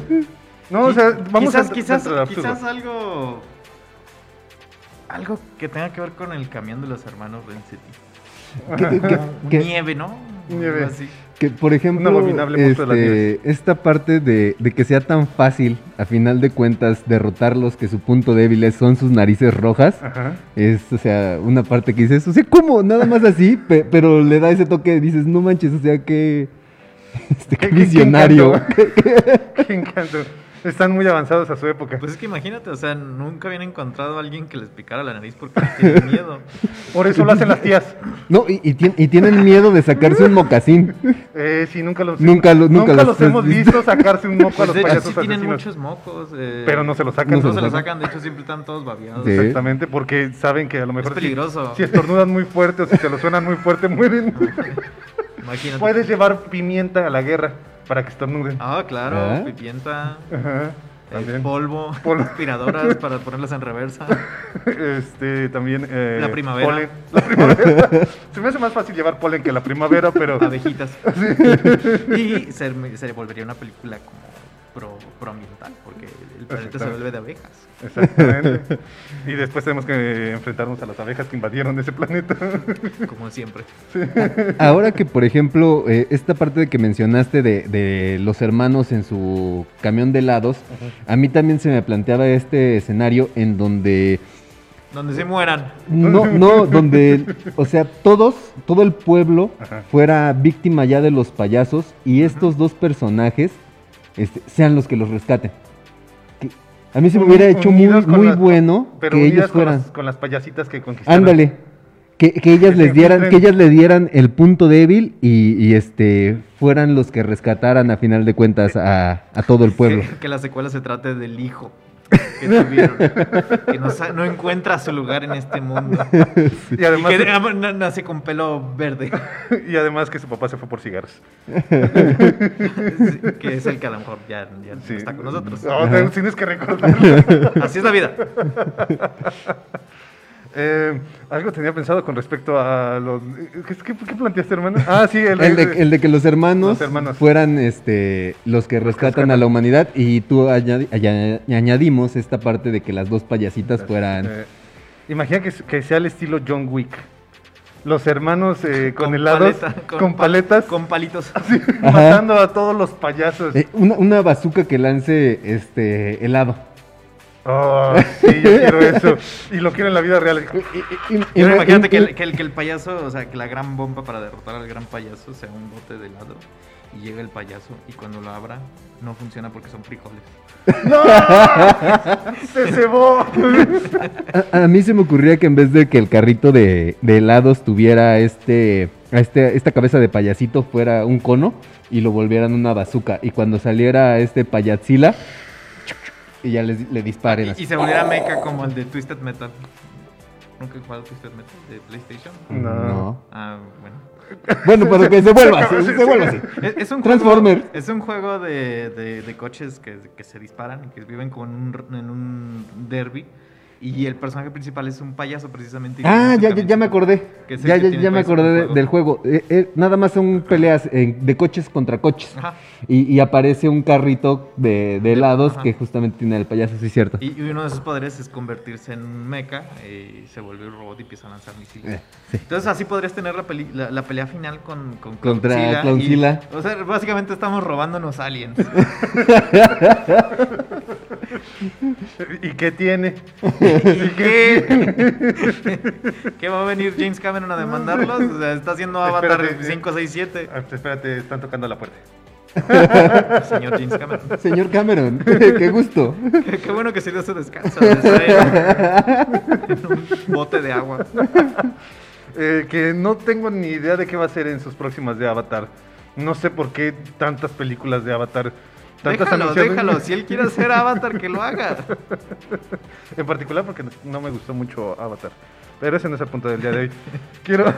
No, o sea, vamos quizás, a quizás, quizás algo. Algo que tenga que ver con el camión de los hermanos Renzetti. (laughs) Que- Nieve, ¿no? Nieve. Así. Que, por ejemplo, Un abominable monstruo de la este, esta parte de, de que sea tan fácil, a final de cuentas, derrotarlos, que su punto débil es- son sus narices rojas, Ajá. es, o sea, una parte que dices, o sea, ¿cómo? Nada más así, Pe- pero le da ese toque, dices, no manches, o sea, que... (laughs) Este, qué Qué- qué- qué visionario. (laughs) Qué encanto. Están muy avanzados a su época. Pues es que imagínate, o sea, nunca habían encontrado a alguien que les picara la nariz porque tienen miedo. (laughs) Por eso lo hacen las tías. No, y, y tien- y tienen miedo de sacarse un mocasín. Eh, sí, nunca los, Nunca lo- nunca los hemos visto. (laughs) visto sacarse un moco a Pues los de hecho payasos sí tienen asesinos. muchos mocos. eh, Pero no se los sacan. No No se se sacan. sacan, de hecho siempre están todos babeados. Sí. Exactamente, porque saben que a lo mejor si- peligroso. Si, estornudan muy fuerte o si se lo suenan muy fuerte, mueren. (laughs) Imagínate. Puedes llevar pimienta a la guerra para que estornuden. Ah, claro, ¿Ah? pimienta, Ajá, eh, polvo, (laughs) Polvo. aspiradoras (laughs) para ponerlas en reversa. Este, también. eh, La primavera. polen. (laughs) La primavera. Se me hace más fácil llevar polen que la primavera, pero. abejitas. Y se, se volvería una película como pro, proambiental, porque el planeta se vuelve de abejas. Exactamente. (laughs) Y después tenemos que enfrentarnos a las abejas que invadieron ese planeta. (laughs) Como siempre. Ahora que, por ejemplo, eh, esta parte de que mencionaste de, de los hermanos en su camión de helados, a mí también se me planteaba este escenario en donde Donde se mueran. No, (laughs) no, donde, o sea, todos, todo el pueblo Ajá. fuera víctima ya de los payasos y estos dos personajes este, sean los que los rescaten. Que a mí se me hubiera hecho muy, con muy las- bueno Pero que ellos con fueran. las, con las payasitas que conquistaron. Ándale. Que, que ellas Que les dieran, que ellas le dieran el punto débil y, y, este fueran los que rescataran a final de cuentas a, a todo el (laughs) pueblo. Que, que la secuela se trate del hijo que tuvieron. que no, encuentra su lugar en este mundo. (laughs) Y además, y que na- nace con pelo verde. (laughs) y además que su papá se fue por cigarros. Sí, que es el que a lo mejor ya, ya no está con nosotros. No, tienes que recordarlo. Así es la vida. (laughs) Eh, algo tenía pensado con respecto a los... ¿Qué, planteaste, hermano? Ah, sí, el, (laughs) El de, el de que los hermanos, Los hermanos. fueran este, los que rescatan rescatan. a la humanidad y tú añadi- aña- añadimos esta parte de que las dos payasitas fueran... Eh, imagina que, que sea el estilo John Wick. Los hermanos eh, con, Con helados, paleta, con, con pa- paletas, Con palitos. (laughs) así, matando a todos los payasos. Eh, una, una bazooka que lance este helado. Oh, sí, yo quiero eso. Y lo quiero en la vida real. Y- imagínate que el, que, el, que el payaso, o sea, que la gran bomba para derrotar al gran payaso sea un bote de helado y llega el payaso y cuando lo abra no funciona porque son frijoles. (laughs) ¡Se cebó! A, a mí se me ocurría que en vez de que el carrito de, de helados tuviera este, este, esta cabeza de payasito fuera un cono y lo volvieran una bazooka. Y cuando saliera este payatzila, y ya les, le disparen Y, se volviera mecha como el de Twisted Metal. ¿Nunca he jugado Twisted Metal de PlayStation? No. No. Ah, bueno. Bueno, pero que se vuelva (laughs) así, se vuelva así. Es, es un Transformer. Juego, es un juego de, de- de coches que, que se disparan y que viven como en un, en un derby. Y el personaje principal es un payaso precisamente. Ah, ya, ya, ya me acordé. Ya, ya, ya me acordé el de- juego. del juego. Eh, eh, nada más son peleas eh, de coches contra coches. Ajá. Y, y aparece un carrito de, de helados Ajá. que justamente tiene el payaso, sí es cierto. Y, y uno de sus poderes es convertirse en un mecha y se vuelve un robot y empieza a lanzar misiles. Sí. Entonces así podrías tener la, peli- la, la pelea final con, con Contra y- O sea, básicamente estamos robándonos aliens. (laughs) (laughs) ¿Y qué tiene? (laughs) ¿Y qué? ¿Qué va a venir James Cameron a demandarlos? O sea, está haciendo Avatar Espérate, 5, 6, 7. Ah, Espérate, están tocando la puerta. Señor James Cameron. Señor Cameron, qué gusto. Qué, qué bueno que se dio su descanso. en un bote de agua. eh, que no tengo ni idea de qué va a ser en sus próximas de Avatar. No sé por qué tantas películas de Avatar. Tantas Déjalo, anunciadas. déjalo. Si él quiere hacer Avatar, que lo haga. En particular porque no- me gustó mucho Avatar. Pero ese no es el punto del día de hoy. Quiero...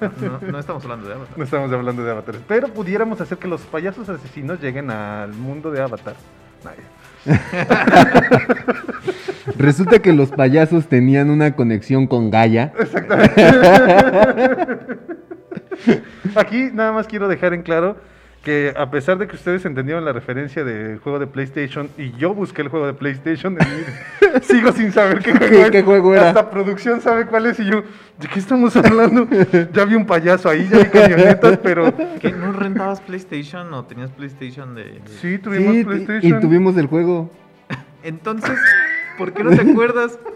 No, no estamos hablando de Avatar. No estamos hablando de Avatar. Pero pudiéramos hacer que los payasos asesinos lleguen al mundo de Avatar. (laughs) Resulta que los payasos tenían una conexión con Gaia. (laughs) Aquí nada más quiero dejar en claro que a pesar de que ustedes entendieron la referencia del juego de PlayStation y yo busqué el juego de PlayStation, en (laughs) sigo sin saber qué juego, ¿Qué- es. qué juego era? Hasta producción sabe cuál es y yo, ¿de qué estamos hablando? ya vi un payaso ahí, ya vi camionetas, pero (laughs) ¿Qué? ¿No rentabas PlayStation o tenías PlayStation de...? de- sí tuvimos Sí, PlayStation. y tuvimos el juego. Entonces, ¿por qué no te acuerdas? (laughs)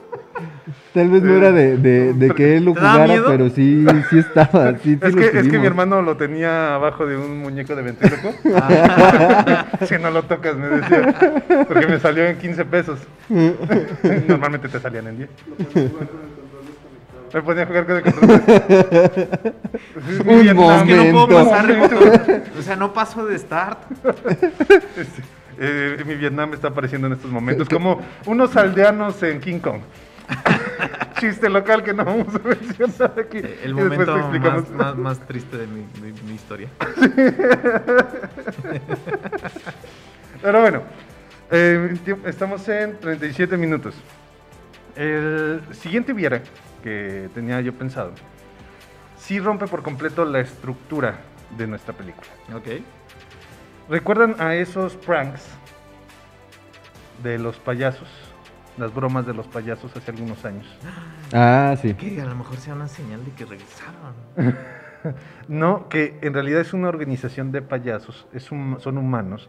Tal vez no era de, de- de que él lo ¿Te daba jugara, pero sí, sí estaba. (laughs) Sí, sí Es que, es que mi hermano lo tenía abajo de un muñeco de ventríloco. (laughs) si no lo tocas, me decía. Porque me salió en 15 pesos. Normalmente te salían en 10. Me ponía a jugar con el control. Un Vietnam. Es que no puedo Momento. pasar. O sea, no paso de start. Eh, mi Vietnam está apareciendo en estos momentos como unos aldeanos en King Kong. (laughs) Chiste local que no vamos a mencionar aquí. El Y después momento más, más, más triste de mi, de mi historia. (laughs) Pero bueno, eh, estamos en 37 minutos. El siguiente viera que tenía yo pensado, sí rompe por completo la estructura de nuestra película. Ok. ¿Recuerdan a esos pranks de los payasos? Las bromas de los payasos hace algunos años. Ah, sí. Que a lo mejor sea una señal de que regresaron. (laughs) No, que en realidad es una organización de payasos, es un- son humanos.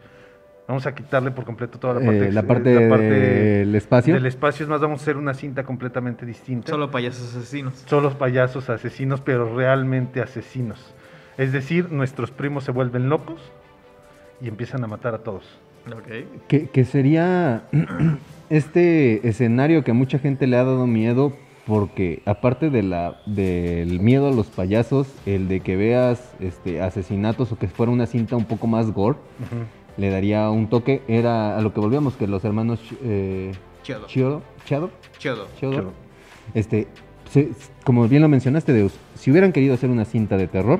Vamos a quitarle por completo toda la parte, Eh, la parte del espacio. del espacio. Es más, vamos a hacer una cinta completamente distinta. Solo payasos asesinos. Son los payasos asesinos, pero realmente asesinos. Es decir, nuestros primos se vuelven locos y empiezan a matar a todos. Ok. Que, que sería (clears throat) este escenario que a mucha gente le ha dado miedo porque aparte de la, del miedo a los payasos, el de que veas este, asesinatos o que fuera una cinta un poco más gore, le daría un toque. Era a lo que volvíamos, que los hermanos eh, Chiodo. Chiodo, Chiodo, Chiodo. Chiodo, Chiodo. este, se- como bien lo mencionaste, Deus, si hubieran querido hacer una cinta de terror,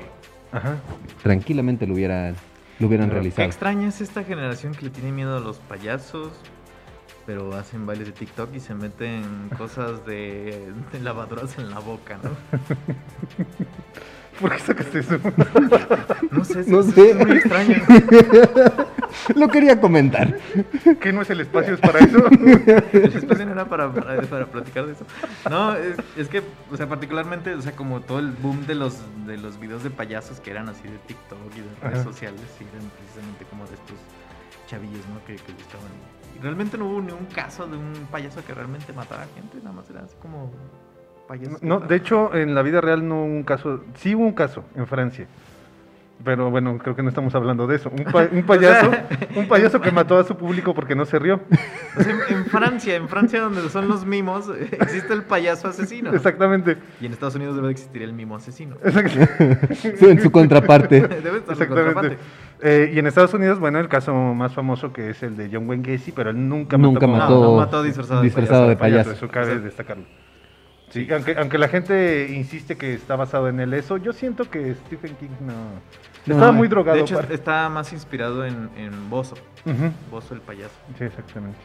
Ajá. tranquilamente lo hubieran, lo hubieran Pero, Qué realizado. extraña es esta generación que le tiene miedo a los payasos, pero hacen bailes de TikTok y se meten cosas de, de lavadoras en la boca, ¿no? (laughs) ¿Por qué sacaste eso? No sé, No es, sé. es muy extraño. Lo quería comentar. ¿Qué no es el espacio? ¿Es para eso? El espacio no era para, para, para platicar de eso. No, es, es que, o sea, particularmente, o sea, como todo el boom de los, de los videos de payasos que eran así de TikTok y de redes Ajá. sociales, y eran precisamente como de estos chavillos, ¿no? Que, que buscaban. Y realmente no hubo ni un caso de un payaso que realmente matara gente, nada más era así como payasos. No, de hecho, en la vida real no hubo un caso. Sí hubo un caso en Francia. Pero bueno, creo que no estamos hablando de eso. Un, pa- un (laughs) payaso, un payaso que (laughs) mató a su público porque no se rió. O sea, en, en Francia, en Francia donde son los mimos, existe el payaso asesino. Exactamente. Y en Estados Unidos debe de existir el mimo asesino. en su contraparte. (laughs) Debe estar Exactamente. contraparte. Eh, y en Estados Unidos, bueno, el caso más famoso que es el de John Wayne Gacy, pero él nunca mató Nunca como- mató, No, no mató disfrazado de disfrazado de payaso. Eso cabe destacarlo. Sí, aunque, aunque la gente insiste que está basado en el eso, yo siento que Stephen King no... No, estaba muy drogado. De hecho, para- está más inspirado en, en Bozo. Bozo el payaso. Sí, exactamente.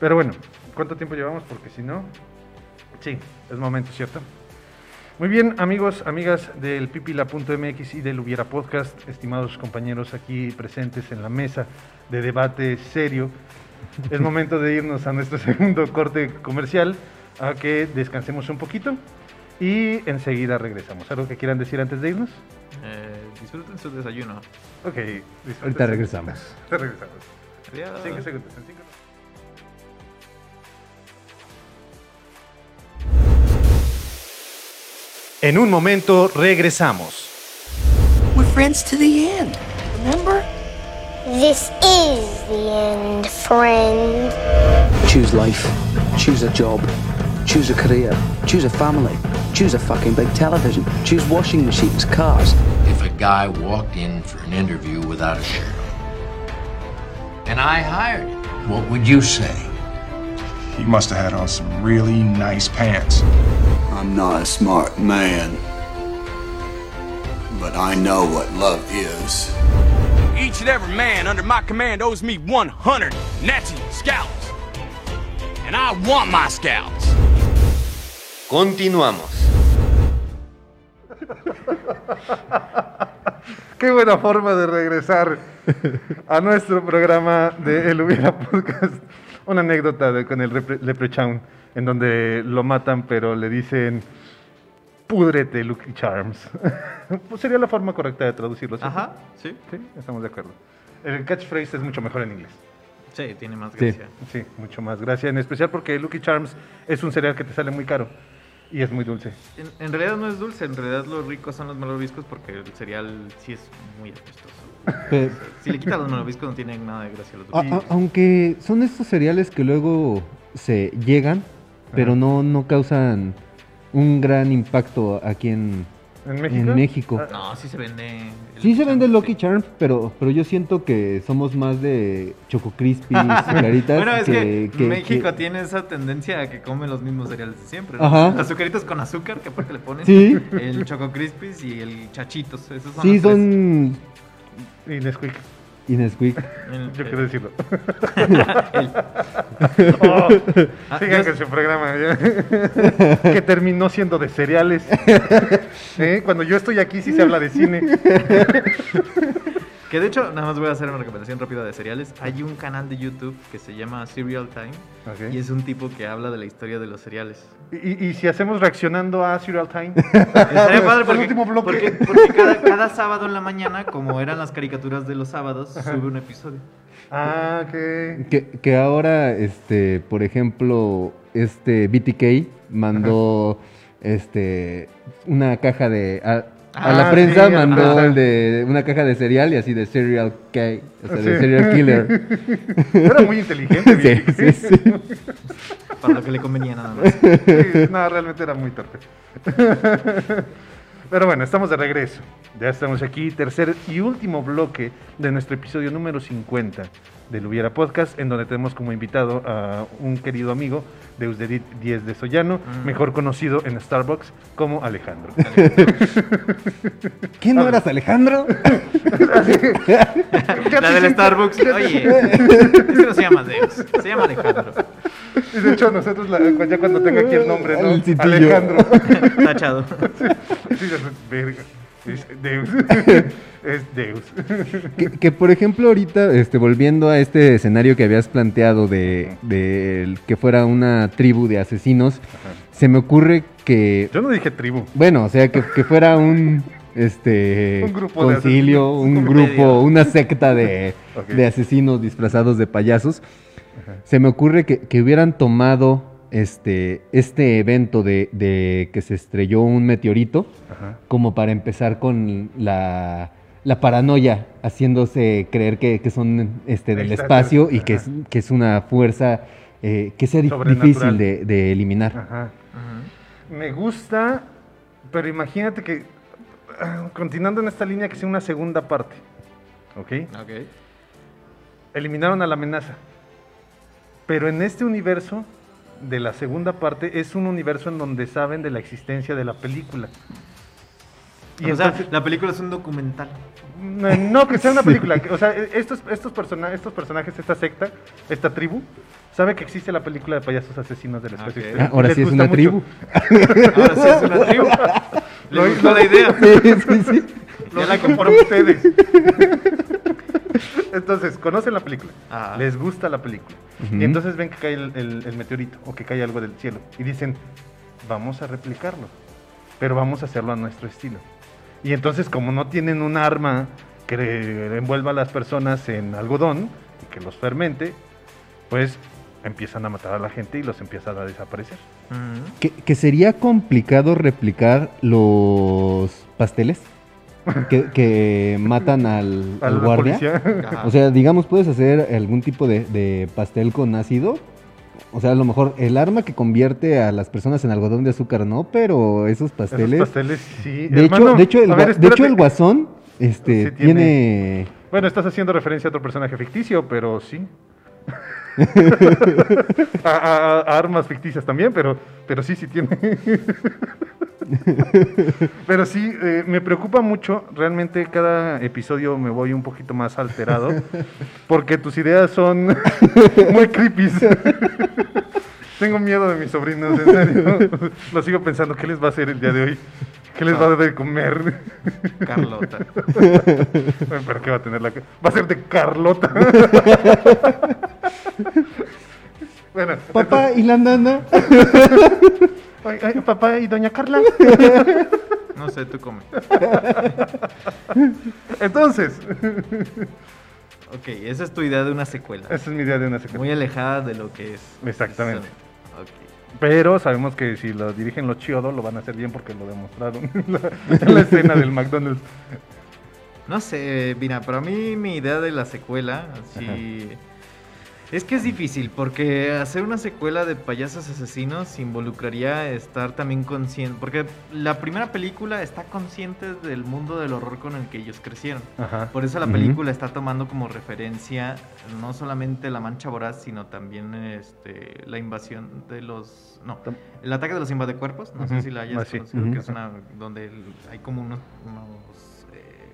Pero bueno, ¿cuánto tiempo llevamos? Porque si no... Sí, es momento, ¿cierto? Muy bien, amigos, amigas del pipila.mx y del Hubiera Podcast, estimados compañeros aquí presentes en la mesa de debate serio, es momento de irnos a nuestro (laughs) segundo corte comercial, a que descansemos un poquito y enseguida regresamos. ¿Algo que quieran decir antes de irnos? Eh, disfruten su desayuno. Ok, disfruten. Ahorita regresamos. (laughs) Ahorita regresamos. Adiós. Cinco segundos, en cinco En un momento regresamos. We're friends to the end, remember? This is the end, friend. Choose life. Choose a job. Choose a career. Choose a family. Choose a fucking big television. Choose washing machines, cars. If a guy walked in for an interview without a shirt on, and I hired him, what would you say? He must have had on some really nice pants. I'm not a smart man, but I know what love is. Each and every man under my command owes me 100 Nazi scalps. And I want my scalps. Continuamos. (laughs) Qué buena forma de regresar a nuestro programa de El Hubiera Podcast. Una anécdota de- con el repre- Leprechaun, en donde lo matan, pero le dicen púdrete, Lucky Charms. (laughs) Pues sería la forma correcta de traducirlo. ¿cierto? Ajá, sí. Sí, estamos de acuerdo. El catchphrase es mucho mejor en inglés. Sí, tiene más Sí, gracia. sí, mucho más gracia. En especial porque Lucky Charms es un cereal que te sale muy caro y es muy dulce. En, en realidad no es dulce, en realidad los ricos son los malvaviscos porque el cereal sí es muy apestoso. (laughs) Pe- Si le quitas los malvaviscos no tienen nada de gracia los A- dulces. a- aunque son estos cereales que luego se llegan, pero no, no causan un gran impacto aquí en, ¿En México? México. No, sí se vende. el Sí se vende Lucky Charms, pero, pero yo siento que somos más de Choco Crispies, (laughs) claritas. Bueno, es que, que- México que- tiene esa tendencia a que come los mismos cereales de siempre. ¿no? Ajá. Azucaritos con azúcar, que aparte le pones. Sí. El Choco Crispies y el Chachitos. Esos son Sí, los tres. son Y Nesquik. Y Nesquik. El- Yo quiero decirlo. (laughs) (laughs) El- Oh, Ah, sigan con su programa. ya. (laughs) que terminó siendo de cereales. ¿Eh? Cuando yo estoy aquí sí se habla de cine. Que de hecho, nada más voy a hacer una recomendación rápida de cereales. Hay un canal de YouTube que se llama Cereal Time Ok. y es un tipo que habla de la historia de los cereales. Y, y si hacemos reaccionando a Serial Time. (laughs) Estaría padre porque, último bloque. porque, porque cada, cada sábado en la mañana, como eran las caricaturas de los sábados, sube un episodio. Ah, que. Que, que ahora, este, por ejemplo, este BTK mandó este una caja de a, a Ah, la prensa sí, mandó ajá. el de una caja de cereal y así de cereal K, o sea, de Sí. cereal killer. (laughs) Era muy inteligente. Sí, Vicky. sí, sí. Para lo que le convenía nada más. Sí, no, realmente era muy torpe. Pero bueno, estamos de regreso. Ya estamos aquí, tercer y último bloque de nuestro episodio número 50 del Hubiera Podcast, en donde tenemos como invitado a un querido amigo, Deusdedit Díez de Sollano, Mm. mejor conocido en Starbucks como Alejandro. ¿Quién no eras Alejandro? (laughs) La del Starbucks. Oye, este no se llama Deus, se llama Alejandro. Y de hecho, nosotros la- ya cuando tenga aquí el nombre, ¿no? El citillo. Alejandro. Tachado. Sí, sí, verga. Es Deus. (laughs) Es Deus. Que, que, por ejemplo ahorita, este, volviendo a este escenario que habías planteado de, de el que fuera una tribu de asesinos, se me ocurre que, Yo no dije tribu. bueno, o sea, que, que fuera un este (laughs) Un grupo concilio, un Un grupo, medio. una secta de asesinos disfrazados de payasos. Se me ocurre que, que hubieran tomado este, este evento de, de que se estrelló un meteorito Ajá. como para empezar con la, la paranoia, haciéndose creer que, que son este, del espacio y que es, que es una fuerza eh, que sea difícil de, de eliminar. Ajá. Me gusta, pero imagínate que, ah, continuando en esta línea, que sea una segunda parte. ¿Ok? Ok. Eliminaron a la amenaza. Pero en este universo de la segunda parte es un universo en donde saben de la existencia de la película. Y o sea, entonces- la película es un documental. No, no, que sea una (laughs) película. O sea, estos, estos, persona- estos personajes, esta secta, esta tribu, sabe que existe la película de payasos asesinos del espacio Ok. exterior. Ah, ahora Les sí es una mucho. tribu. (laughs) Ahora sí es una (laughs) tribu. Lo Le hizo- gustó la idea. Sí, sí, sí. Lo Ya la por ustedes. (laughs) Entonces, conocen la película, Ah. les gusta la película, y entonces ven que cae el, el- el meteorito o que cae algo del cielo, y dicen, vamos a replicarlo, pero vamos a hacerlo a nuestro estilo. Y entonces, como no tienen un arma que envuelva a las personas en algodón y que los fermente, pues empiezan a matar a la gente y los empiezan a desaparecer. Que sería complicado replicar los pasteles que, que matan al, (laughs) guardia. O sea, digamos, puedes hacer algún tipo de, de pastel con ácido O sea, a lo mejor el arma que convierte a las personas en algodón de azúcar no, pero esos pasteles. Esos pasteles, sí. De, Hermano, hecho, de, hecho, el, a ver, gua- de hecho, el espérate. guasón este, Sí tiene... Bueno, estás haciendo referencia a otro personaje ficticio, pero sí. (laughs) a, a- a armas ficticias también, pero, pero sí, sí tiene. (laughs) pero sí, eh, me preocupa mucho. Realmente cada episodio me voy un poquito más alterado. Porque tus ideas son (laughs) muy creepy. Tengo miedo de mis sobrinos, en serio. Lo sigo pensando, ¿qué les va a hacer el día de hoy? ¿Qué les va a dar de comer? Carlota. ¿Pero qué va a tener la Va a ser de Carlota. (laughs) bueno. Papá y la nana. (laughs) Ay, ay, papá y doña Carla. (laughs) No sé, tú come. Entonces. Ok, esa es tu idea de una secuela. Esa es mi idea de una secuela. Muy alejada de lo que es. Exactamente. Ok. Pero sabemos que si lo dirigen los Chiodo lo van a hacer bien porque lo demostraron en la, en la escena del McDonald's. No sé, mira, para mí mi idea de la secuela, así... Es que es difícil, porque hacer una secuela de payasos asesinos involucraría estar también consciente, porque la primera película está consciente del mundo del horror con el que ellos crecieron. Ajá. Por eso la película está tomando como referencia no solamente la mancha voraz, sino también este, la invasión de los... No, el ataque de los invadecuerpos, no sé si la hayas Ah, sí. conocido, que es una... donde hay como unos... unos eh,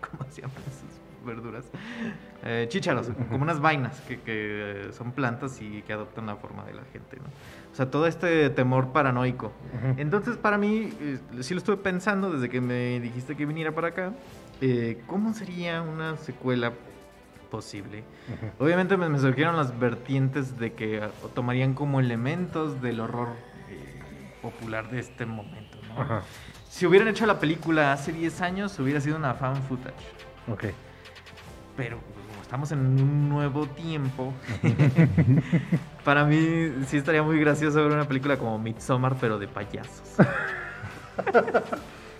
(laughs) ¿Cómo se llaman verduras? Eh, chícharos, como unas vainas que, que, son plantas y que adoptan la forma de la gente, ¿no? O sea, todo este temor paranoico. Entonces, para mí, eh, sí lo estuve pensando desde que me dijiste que viniera para acá. eh, ¿Cómo sería una secuela posible? Obviamente me, me surgieron las vertientes de que tomarían como elementos del horror eh, popular de este momento, ¿no? Si hubieran hecho la película hace 10 años, hubiera sido una fan footage. Ok. Pero pues, como estamos en un nuevo tiempo, (laughs) para mí sí estaría muy gracioso ver una película como Midsommar, pero de payasos.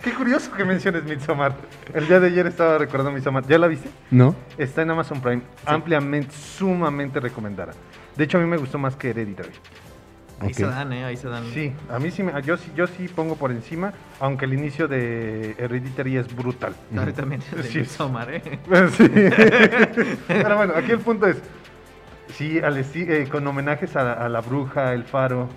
Qué curioso que menciones Midsommar. El día de ayer estaba recordando Midsommar. ¿Ya la viste? ¿No? Está en Amazon Prime. Ampliamente, sumamente recomendada. De hecho, a mí me gustó más que Hereditary. Ahí se dan, ¿eh? Ahí se dan. Sí, a mí sí, me, yo sí, yo sí pongo por encima, aunque el inicio de Hereditary es brutal. Claro, también Sí. Midsommar, ¿eh? (laughs) Sí. (laughs) Pero bueno, aquí el punto es, sí, al eh, con homenajes a, a la bruja, el faro,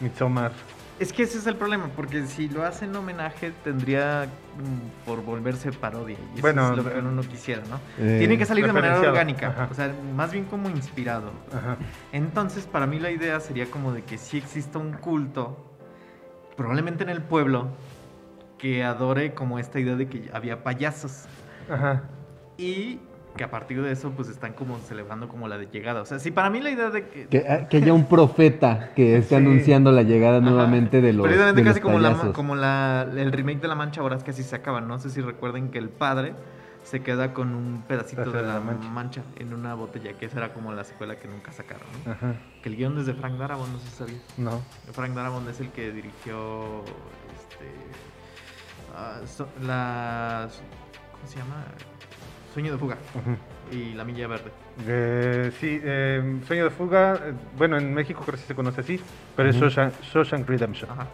Midsommar. Es que ese es el problema, porque si lo hacen homenaje tendría mm, por volverse parodia. Y eso Bueno, es lo que eh, uno no quisiera, ¿no? eh, Tiene que salir de manera referenciado, orgánica, ajá. o sea, más bien como inspirado. Ajá. Entonces, para mí la idea sería como de que sí exista un culto, probablemente en el pueblo, que adore como esta idea de que había payasos. Ajá. Y que a partir de eso, pues están como celebrando como la de llegada. O sea, si para mí la idea de que... Que, ah, que haya un profeta que (laughs) esté Sí. anunciando la llegada Ajá. nuevamente de los, Precisamente de los casi como, la, como la, el remake de La Mancha Voraz que así se acaba. No sé si recuerden que el padre se queda con un pedacito de la mancha. en una botella, que esa era como la secuela que nunca sacaron. ¿no? Ajá. Que el guion es de Frank Darabont, no sé si sabía. No. Frank Darabont es el que dirigió este, ah, so- la... ¿Cómo se llama? Sueño de fuga y La Milla Verde. Eh, sí, eh, Sueño de Fuga, eh, bueno, en México creo que sí se conoce así, pero Ujú. es Shawshank, Redemption. Ajá.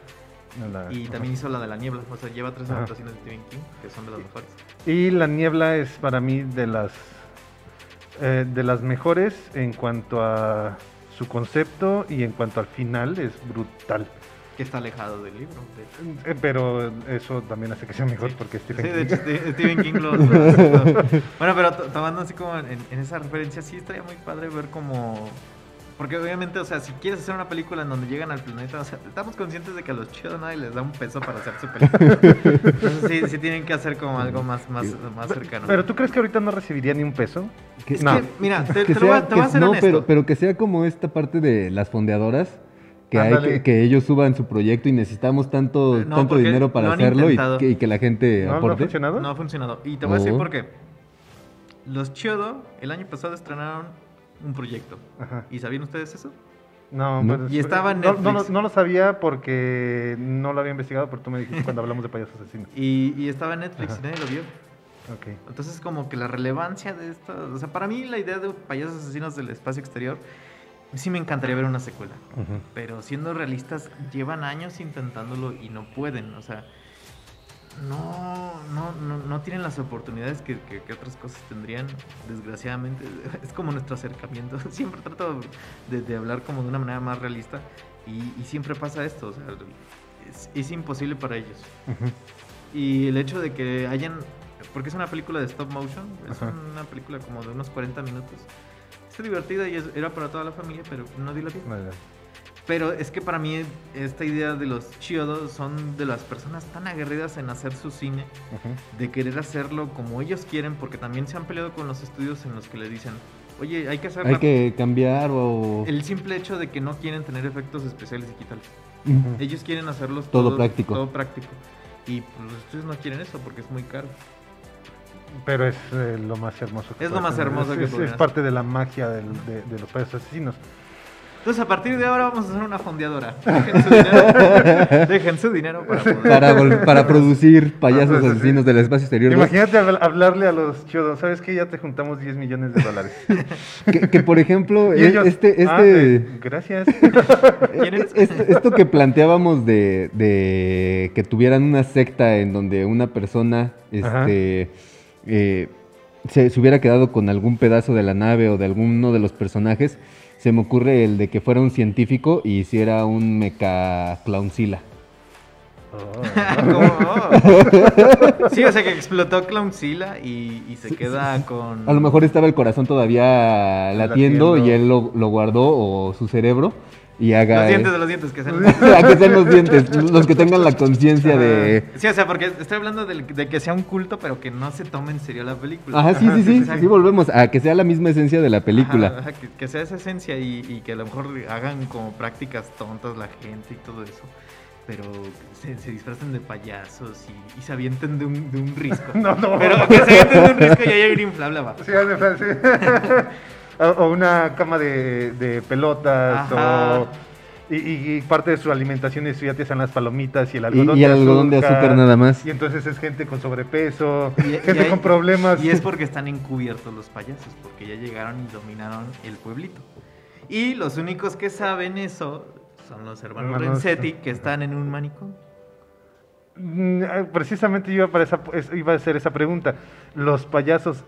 La- Y ajá. también hizo la de La Niebla. O sea, lleva tres Ajá. adaptaciones de Stephen King que son de las mejores. Y La Niebla es para mí de las eh, de las mejores en cuanto a su concepto y en cuanto al final es brutal. Que está alejado del libro. de hecho. Eh, Pero eso también hace que sea mejor porque Sí, Stephen de hecho, King- (laughs) Stephen King lo... lo- lo- Bueno, pero to- tomando así como en, en esa referencia, sí estaría muy padre ver como... Porque obviamente, o sea, si quieres hacer una película en donde llegan al planeta, o sea, estamos conscientes de que a los chidos nadie les da un peso para hacer su película. Entonces sí, sí tienen que hacer como algo más, más, más cercano. Pero tú crees que ahorita no recibiría ni un peso? Que- Es no. que, mira, te, Que te voy sea- voy a ser no, honesto. pero, pero que sea como esta parte de las fondeadoras, que, hay que, que ellos suban su proyecto y necesitamos tanto, No, tanto dinero para hacerlo y que, y que la gente ¿No, ¿No ha aporte. funcionado? No ha funcionado. Y te voy a decir Oh. por qué. Los Chiodo el año pasado estrenaron un proyecto. Ajá. ¿Y sabían ustedes eso? No, No. pues, Y estaba en no, no, Netflix. lo- no lo sabía porque no lo había investigado, pero tú me dijiste cuando hablamos de payasos asesinos. Y, y estaba en Netflix Ajá. y nadie lo vio. Ok. Entonces, como que la relevancia de esto. O sea, para mí, la idea de payasos asesinos del espacio exterior Sí me encantaría ver una secuela. Pero siendo realistas, llevan años intentándolo y no pueden. O sea, no, no, no, no tienen las oportunidades que, que- que otras cosas tendrían, desgraciadamente. (laughs) Es como nuestro acercamiento. (laughs) Siempre trato de, de hablar como de una manera más realista y, y siempre pasa esto. O sea, es, es imposible para ellos. Ujú. Y el hecho de que hayan. Porque es una película de stop motion, es una película como de unos 40 minutos. Está divertida y es- era para toda la familia, pero nadie la vio. Vale. Pero es que para mí esta idea de los chiodos son de las personas tan aguerridas en hacer su cine, de querer hacerlo como ellos quieren, porque también se han peleado con los estudios en los que le dicen, oye, hay que hacer Hay la- que cambiar o... el simple hecho de que no quieren tener efectos especiales digitales. Ujú. Ellos quieren hacerlos Todo práctico. Todo práctico. Y pues, los estudios no quieren eso porque es muy caro. Pero es eh, lo más hermoso que Es lo más tener. hermoso Es- que es, es parte de la magia del- de, de los payasos asesinos. Entonces a partir de ahora vamos a hacer una fondeadora. Dejen su dinero, (laughs) dejen su dinero para poder- Para, para producir payasos sí. asesinos del espacio exterior. Imagínate habl- hablarle a los chiodos, ¿sabes qué? Ya te juntamos 10 millones de dólares. (laughs) Que, que, por ejemplo, Y e- ellos, este... "Ah, este... eh, gracias. (laughs) Esto, esto que planteábamos de, de que tuvieran una secta en donde una persona este, eh, se, se hubiera quedado con algún pedazo de la nave o de alguno de los personajes, se me ocurre el de que fuera un científico y hiciera un mecha clowncila. ¿Cómo? Oh. Sí, o sea que explotó Clowncilla y, y se queda con... A lo mejor estaba el corazón todavía latiendo, Latiendo. y él lo, lo guardó o su cerebro y haga... Los dientes de los dientes que sean. (laughs) A que sean los dientes, los que tengan la conciencia de... Sí, o sea, porque estoy hablando del- de, que sea un culto, pero que no se tome en serio la película. Ajá, sí, sí, sí, Exacto. sí, volvemos a que sea la misma esencia de la película. Ajá, ajá, que, que sea esa esencia y, y que a lo mejor hagan como prácticas tontas la gente y todo eso. Pero se, se disfrazan de payasos y, y se avienten de un, de un risco. (laughs) No, no. Pero que se avienten de un risco y haya un inflable abajo. Sí, de sí. (laughs) o, una cama de, de pelotas Ajá. o... Y, y- y parte de su alimentación es ya te hacen las palomitas y el algodón, y el algodón de azúcar nada más. Y entonces es gente con sobrepeso, Y- gente y hay- con problemas. Y es porque están encubiertos los payasos, porque ya llegaron y dominaron el pueblito. Y los únicos que saben eso son los hermanos Hermanos, Renzetti, que están en un manicomio. Mm, eh, Precisamente yo iba, para esa- es- iba a hacer esa pregunta. ¿Los payasos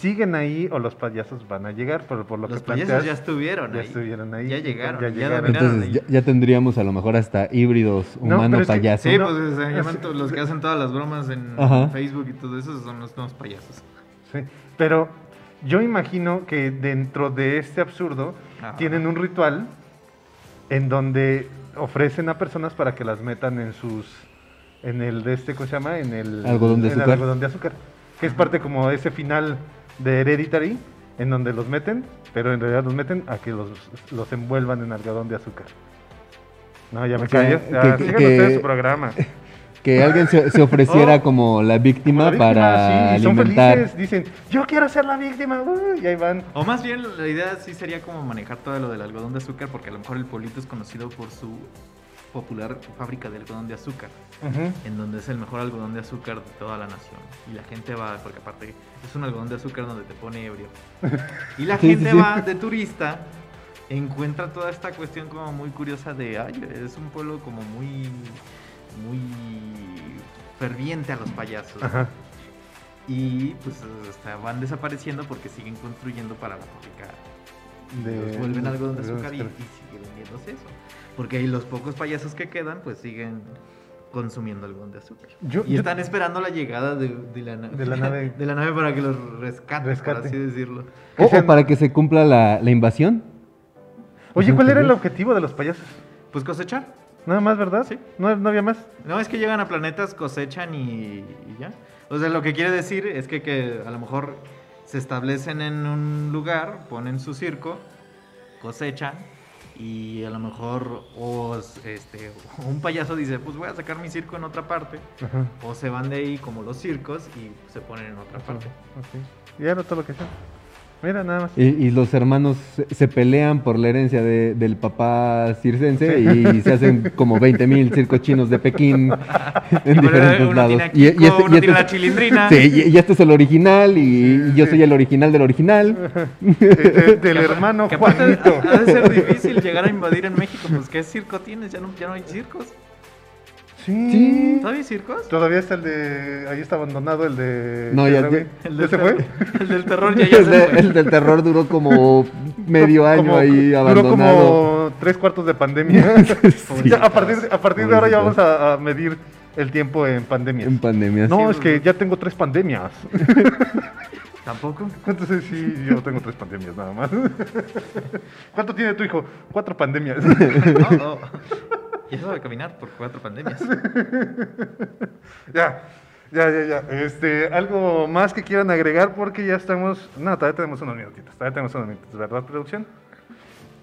siguen ahí o los payasos van a llegar? Por, por lo Los que payasos planteas, ya estuvieron ya ahí. estuvieron ahí. Ya llegaron, Ya ya llegaron. dominaron. Entonces ya, ya tendríamos a lo mejor hasta híbridos No, pero humano es que- payaso. Sí, pues se llaman los que hacen todas las bromas en Ajá. Facebook y todo eso son los nuevos payasos. Sí, pero yo imagino que dentro de este absurdo Ajá. tienen un ritual en donde ofrecen a personas para que las metan en sus en el de este ¿cómo se llama? En el Algodón de en el azúcar. algodón de azúcar, que es parte como ese final de Hereditary en donde los meten, pero en realidad los meten a que los, los envuelvan en algodón de azúcar. No, ya me sea, callo. que- que- sigan que- ustedes su programa. (laughs) Que alguien se, se ofreciera Oh. como la víctima, La víctima, para sí, son alimentar. felices, dicen, yo quiero ser la víctima, y ahí van. O más bien la idea sí sería como manejar todo lo del algodón de azúcar, porque a lo mejor el pueblito es conocido por su popular fábrica de algodón de azúcar, en donde es el mejor algodón de azúcar de toda la nación. Y la gente va, porque aparte es un algodón de azúcar donde te pone ebrio. (laughs) Y la gente va de turista, encuentra toda esta cuestión como muy curiosa de, ay, es un pueblo como muy, muy ferviente a los payasos. Ajá. Y pues van desapareciendo porque siguen construyendo para la fábrica. De- los vuelven algodón de azúcar y, y sigue vendiéndose eso. Porque ahí los pocos payasos que quedan pues siguen consumiendo algodón de azúcar. Yo- y yo- están esperando la llegada de, de la, De la nave. (laughs) de la nave para que los rescate, Rescate. por así decirlo. O, o para que se cumpla la, la invasión. Oye, ¿cuál era el objetivo de los payasos? Pues cosechar. Nada más, ¿verdad? Sí. No, no había más. No, es que llegan a planetas, cosechan y, y ya. O sea, lo que quiere decir es que, que a lo mejor se establecen en un lugar, ponen su circo, cosechan y a lo mejor o, este, un payaso dice, pues voy a sacar mi circo en otra parte. Ajá. O se van de ahí como los circos y se ponen en otra parte. Ok. Y era todo lo que hacían. Mira, nada más. Y, y los hermanos se, pelean por la herencia de- del papá circense y se hacen como 20 mil circos chinos de Pekín (laughs) en diferentes uno lados. tiene a Kiko, uno tiene la es- chilindrina. Sí, y, y este es el original y, y yo soy el original del original. (laughs) Eh, (laughs) del hermano Que aparte Juanito. ha de ser difícil llegar a invadir en México, pues ¿qué circo tienes? Ya no, ya no hay circos. Sí. ¿Todavía hay circos? Todavía está el de. Ahí está abandonado el de. No, ya- ya- El ¿Ya del se fue? El del terror ya, (laughs) ya el, se de- fue. el del terror duró como medio año Como- ahí Duró abandonado. como tres cuartos de pandemia. (laughs) Sí. Ya, a partir, a partir de ahora ya vamos a, a medir el tiempo en pandemias. En pandemia. No, sí. es que ya tengo tres pandemias. (laughs) ¿Tampoco? Entonces sí, yo tengo tres pandemias nada más. ¿Cuánto tiene tu hijo? Cuatro pandemias. No, no. Y eso de caminar por cuatro pandemias. (laughs) ya, ya, ya, ya. Este, algo más que quieran agregar porque ya estamos. No, todavía tenemos unos minutitos. Todavía tenemos unos minutos, ¿verdad, producción?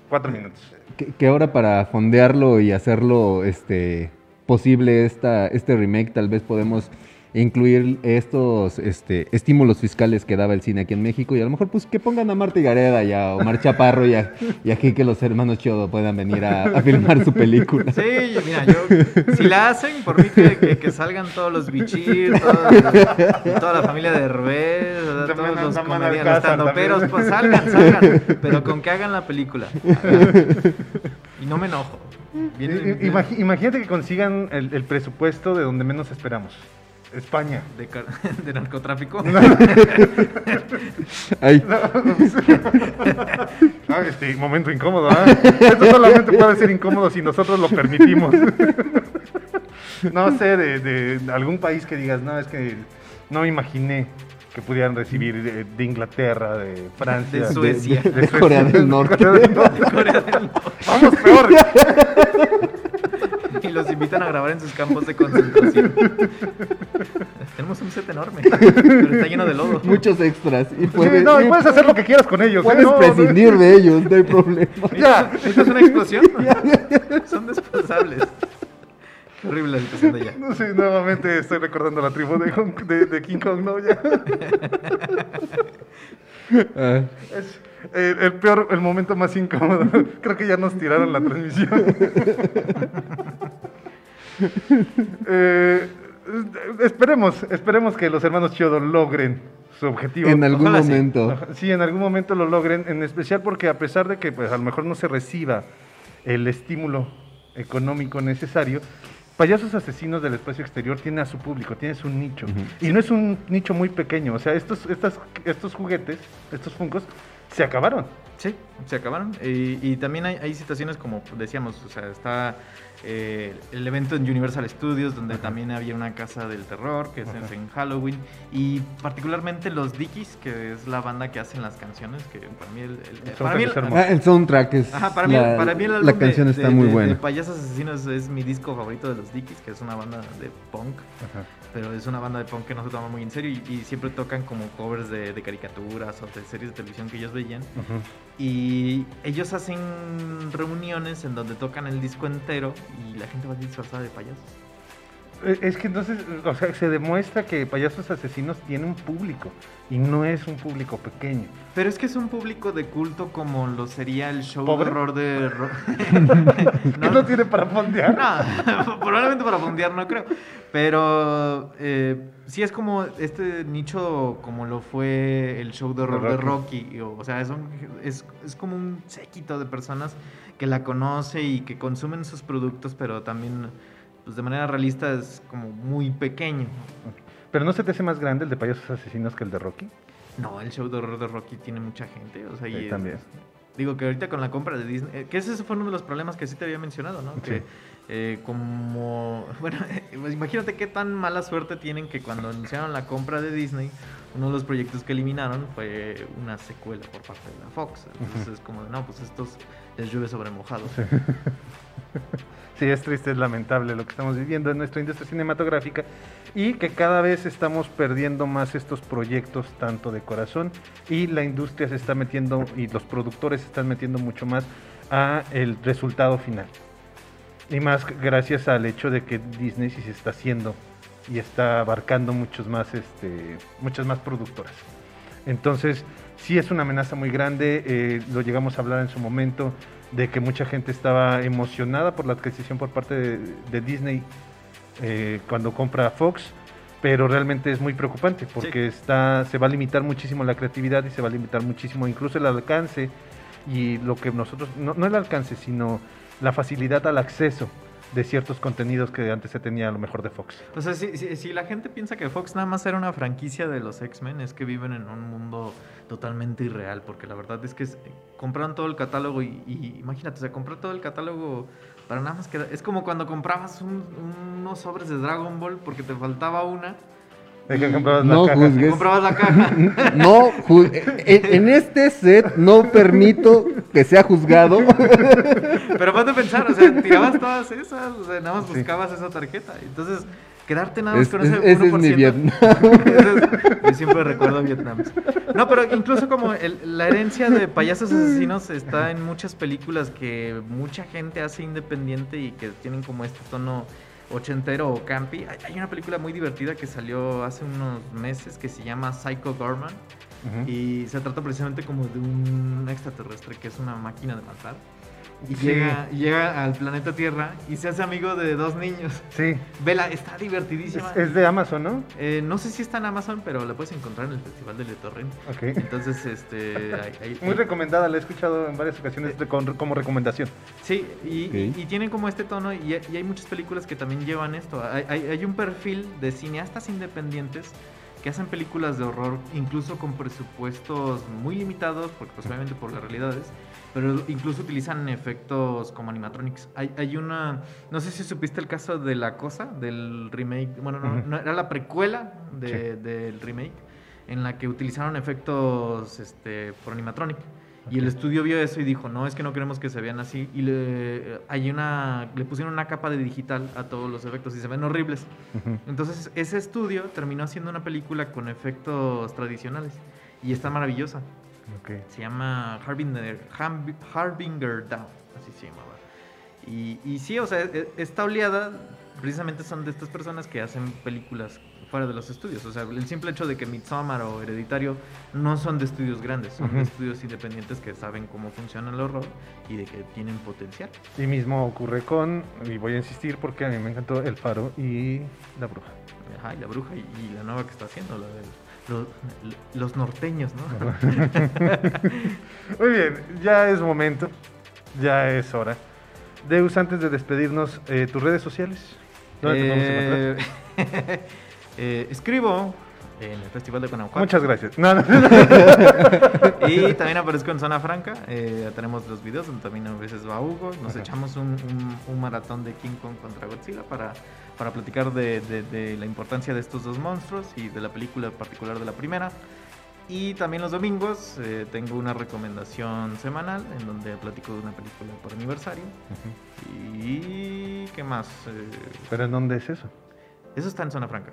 Cuatro minutos. que, que ahora para fondearlo y hacerlo este posible esta, este remake tal vez podemos incluir estos este, estímulos fiscales que daba el cine aquí en México y a lo mejor pues que pongan a Marta y Gareda y a Omar Chaparro y, a- y aquí que los hermanos Chodo puedan venir a, a filmar su película. Sí, mira, yo, si la hacen, por mí que, que- que salgan todos los bichir, toda la familia de Herbés, ¿verdad? También todos los comediantes, también. pues salgan, salgan, pero con que hagan la película. Hagan. Y no me enojo. Imagínate que consigan el, el presupuesto de donde menos esperamos. España. de, car- (laughs) de narcotráfico. (laughs) Ay, (laughs) Ah, este momento incómodo, ¿ah? Esto solamente puede ser incómodo si nosotros lo permitimos. no sé, de, de algún país que digas, no, es que no me imaginé que pudieran recibir de, de Inglaterra, de Francia, De Suecia. de Corea del Norte. Corea del Norte. Corea del Norte. Vamos peor. Y los invitan a grabar en sus campos de concentración. (laughs) Tenemos un set enorme, pero está lleno de lodo. muchos extras. Y Sí, puedes, no, y puedes hacer lo que quieras con ellos. ¿eh? puedes No, no. prescindir de ellos, no hay problema. (laughs) Ya. ¿Esto es una explosión? (laughs) Son desposables. Qué horrible la situación de allá. No sé, nuevamente estoy recordando la tribu de, Hong- de- de King Kong, ¿no? Ya. Ah. Es el, el peor, el momento más incómodo. (laughs) Creo que ya nos tiraron la transmisión. (laughs) Eh, esperemos, esperemos que los hermanos Chiodo logren su objetivo. En algún Ojalá momento. Sí, en algún momento lo logren, en especial porque a pesar de que pues, a lo mejor no se reciba el estímulo económico necesario, Payasos Asesinos del Espacio Exterior tiene a su público, tiene su nicho. Y no es un nicho muy pequeño, o sea, estos, estas, estos juguetes, estos funcos, se acabaron. Sí, se acabaron. Y, y también hay, hay situaciones como decíamos, o sea, está eh, el evento en Universal Studios, donde también había una casa del terror, que es en- en Halloween, y particularmente los Dickies, que es la banda que hacen las canciones, que para mí el, el- para mí el- Ah, el soundtrack es. Ajá, para mí, la, para mí el la álbum de- canción de, está de- muy de buena. Payasos Asesinos es mi disco favorito de los Dickies, que es una banda de punk, pero es una banda de punk que no se toma muy en serio y, y siempre tocan como covers de, de caricaturas o de series de televisión que ellos veían. Y ellos hacen reuniones en donde tocan el disco entero y la gente va disfrazada de payasos. Eh, Es que entonces, o sea, se demuestra que Payasos Asesinos tiene un público y no es un público pequeño. Pero es que es un público de culto como lo sería el show ¿Pobre? de horror de... ro- (laughs) (laughs) ¿Qué no tiene para fondear? No, (laughs) probablemente para fondear no creo. Pero eh, sí es como este nicho como lo fue el show de horror de Rocky. Rocky. O, o sea, es, un- es, es como un séquito de personas que la conoce y que consumen sus productos, pero también pues, de manera realista es como muy pequeño. ¿Pero no se te hace más grande el de Payasos Asesinos que el de Rocky? No, el show de horror de Rocky tiene mucha gente. O sea, y Sí, es- también. Digo que ahorita con la compra de Disney, eh, que ese fue uno de los problemas que sí te había mencionado, ¿no? Que eh, como, (laughs) bueno, pues imagínate qué tan mala suerte tienen que cuando anunciaron la compra de Disney, uno de los proyectos que eliminaron fue una secuela por parte de la Fox. Entonces es como, no, pues estos les llueve sobre mojado. (laughs) Sí, es triste, es lamentable lo que estamos viviendo en nuestra industria cinematográfica y que cada vez estamos perdiendo más estos proyectos tanto de corazón y la industria se está metiendo y los productores se están metiendo mucho más a el resultado final. Y más gracias al hecho de que Disney sí se está haciendo y está abarcando muchos más, este, muchas más productoras. Entonces, sí es una amenaza muy grande, eh, lo llegamos a hablar en su momento, de que mucha gente estaba emocionada por la adquisición por parte de, de Disney eh, cuando compra Fox, pero realmente es muy preocupante porque está, se va a limitar muchísimo la creatividad y se va a limitar muchísimo incluso el alcance y lo que nosotros, no, no el alcance, sino la facilidad al acceso de ciertos contenidos que antes se tenía a lo mejor de Fox. Sea, si, si- si la gente piensa que Fox nada más era una franquicia de los X-Men, es que viven en un mundo totalmente irreal, porque la verdad es que compraron todo el catálogo y, y imagínate, o sea, comprar todo el catálogo para nada más que... Es como cuando comprabas un- unos sobres de Dragon Ball porque te faltaba una. De que y- comprabas No la caja. juzgues. Comprabas la caja. (laughs) No, en, este set no permito que sea juzgado. Pero ponte a pensar, o sea, tirabas todas esas, o sea, nada más buscabas esa tarjeta. Entonces, quedarte nada más Es- con es- ese (laughs) ese es 1%. mi Vietnam. Es- yo siempre recuerdo Vietnam. No, pero incluso como el- la herencia de payasos asesinos está en muchas películas que mucha gente hace independiente y que tienen como este tono ochentero o campi. Hay, una película muy divertida que salió hace unos meses que se llama Psycho Gorman. Y se trata precisamente como de un extraterrestre que es una máquina de matar. Y Sí. llega, llega al planeta Tierra y se hace amigo de dos niños. Sí. Vela, está divertidísima. Es, es de Amazon, ¿no? Eh, no sé si está en Amazon, pero la puedes encontrar en el Festival de Torrent. Ok. Entonces, este. hay- hay- Muy recomendada, la he escuchado en varias ocasiones de- con- como recomendación. Sí, y, Ok. y- y tienen como este tono, y, hay- y hay muchas películas que también llevan esto. Hay, hay- hay un perfil de cineastas independientes que hacen películas de horror, incluso con presupuestos muy limitados, porque pues, obviamente por las realidades, pero incluso utilizan efectos como animatronics. Hay, hay una, no sé si supiste el caso de La Cosa, del remake, bueno, no, Ujú. no, era la precuela de- del remake, en la que utilizaron efectos este, por animatronic. Y el estudio vio eso y dijo, no, es que no queremos que se vean así. Y le, hay una, le pusieron una capa de digital a todos los efectos y se ven horribles. Ujú. Entonces ese estudio terminó haciendo una película con efectos tradicionales. Y está maravillosa. Ok. Se llama Harbinger, Harb- Harbinger Down, así se llamaba. Y, y sí, o sea, e- esta oleada precisamente son de estas personas que hacen películas fuera de los estudios. O sea, el simple hecho de que Midsommar o Hereditario no son de estudios grandes, son de Ujú. estudios independientes que saben cómo funciona el horror y de que tienen potencial. Y mismo ocurre con, y voy a insistir porque a mí me encantó El Faro y La Bruja. Ajá, y la bruja y, y la nueva que está haciendo, la de los, los norteños, ¿no? (laughs) Muy bien, ya es momento, ya es hora. Deus, antes de despedirnos, eh, tus redes sociales. ¿Dónde te encontrar? Eh, (laughs) eh, escribo en el Festival de Guanajuato. Muchas gracias. No, no. (laughs) y también aparezco en Zona Franca. eh, tenemos los videos donde también a veces va Hugo. Nos Ajá. echamos un, un- un maratón de King Kong contra Godzilla para, para platicar de, de- de la importancia de estos dos monstruos y de la película en particular de la primera. Y también los domingos eh, tengo una recomendación semanal en donde platico de una película por aniversario. Y qué más. Eh, ¿Pero en dónde es eso? Eso está en Zona Franca.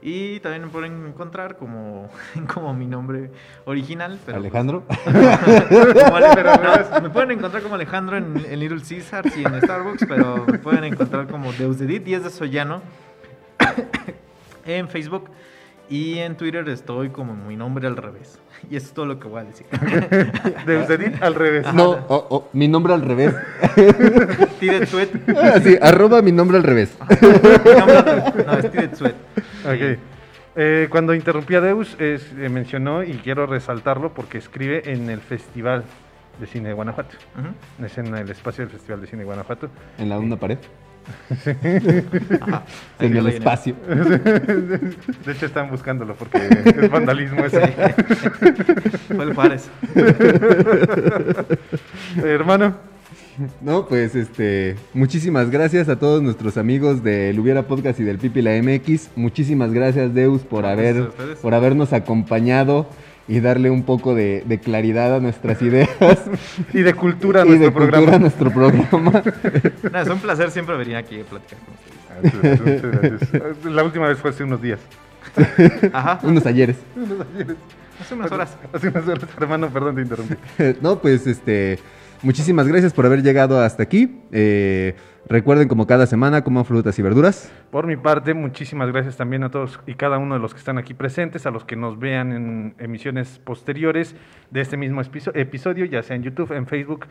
Y también me pueden encontrar como, (laughs) como mi nombre original. Pero Alejandro. (laughs) Como Ale- pero no, me pueden encontrar como Alejandro en, en Little Caesars y en Starbucks, pero me pueden encontrar como Deusdedit 10 de Sollano (coughs) en Facebook. Y en Twitter estoy como mi nombre al revés. (laughs) Y eso es todo lo que voy a decir. (laughs) Deusdedit al revés. No, oh, oh, mi nombre al revés. (laughs) Tire tweet. Sí, arroba mi nombre al revés. No, es Tire. Ok. Eh, cuando interrumpí a Deus, es- eh, mencionó, y quiero resaltarlo porque escribe en el Festival de Cine de Guanajuato. Ujú. Es en el espacio del Festival de Cine de Guanajuato. En la una pared. Ajá. (laughs) En el espacio. De hecho, están buscándolo porque es vandalismo eso. Fue el Juárez. Hermano, No, pues este, muchísimas gracias a todos nuestros amigos del Hubiera Podcast y del Pipi la MX. Muchísimas gracias Deus por haber por habernos acompañado y darle un poco de, de claridad a nuestras ideas (laughs) y de cultura a (laughs) y nuestro de cultura programa. a nuestro programa. (laughs) No, es un placer siempre venir aquí a platicar con ustedes. Muchas gracias. La última vez fue hace unos días. Ajá. Unos ayeres. Unos ayeres. Hace unas horas. Hace unas horas, hermano, perdón, te interrumpí. No, pues este, muchísimas gracias por haber llegado hasta aquí. Eh, Recuerden, como cada semana, coman frutas y verduras. Por mi parte, muchísimas gracias también a todos y cada uno de los que están aquí presentes, a los que nos vean en emisiones posteriores de este mismo episo- episodio, ya sea en YouTube, en Facebook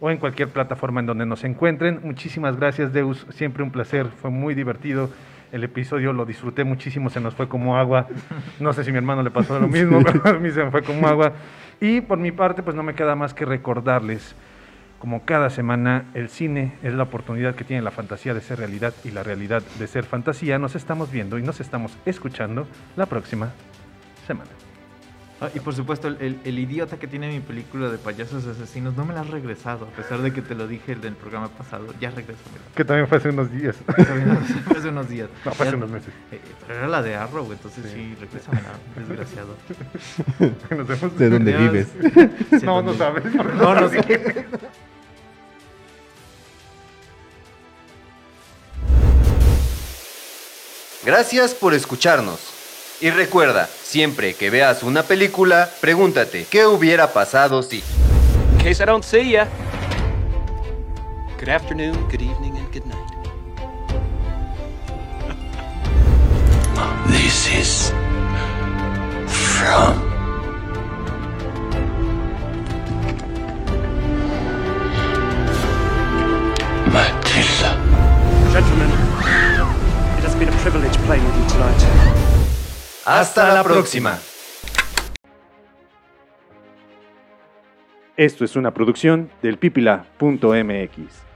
o en cualquier plataforma en donde nos encuentren. Muchísimas gracias, Deus. Siempre un placer, fue muy divertido. El episodio lo disfruté muchísimo, se nos fue como agua. No sé si a mi hermano le pasó lo mismo, (laughs) pero a mí se me fue como agua. Y por mi parte, pues no me queda más que recordarles como cada semana, el cine es la oportunidad que tiene la fantasía de ser realidad y la realidad de ser fantasía. Nos estamos viendo y nos estamos escuchando la próxima semana. Ah, y por supuesto, el, el- el idiota que tiene mi película de payasos asesinos no me la has regresado, a pesar de que te lo dije en el programa pasado. Ya regreso. Que también fue hace unos días. Fue hace unos días. (laughs) No, fue hace unos meses. Eh, pero era la de Arrow, entonces sí, regrésamela, desgraciado. (laughs) Nos vemos. ¿De dónde vives? Sé (laughs) No, no sabes. No, no sé. Gracias por escucharnos. Y recuerda, siempre que veas una película, pregúntate, ¿qué hubiera pasado si? In case I don't see ya. Good afternoon, good evening, and good night. This is from Matilda. Gentlemen, been a privilege playing with you tonight. Hasta la próxima. Esto es una producción del pipila.mx.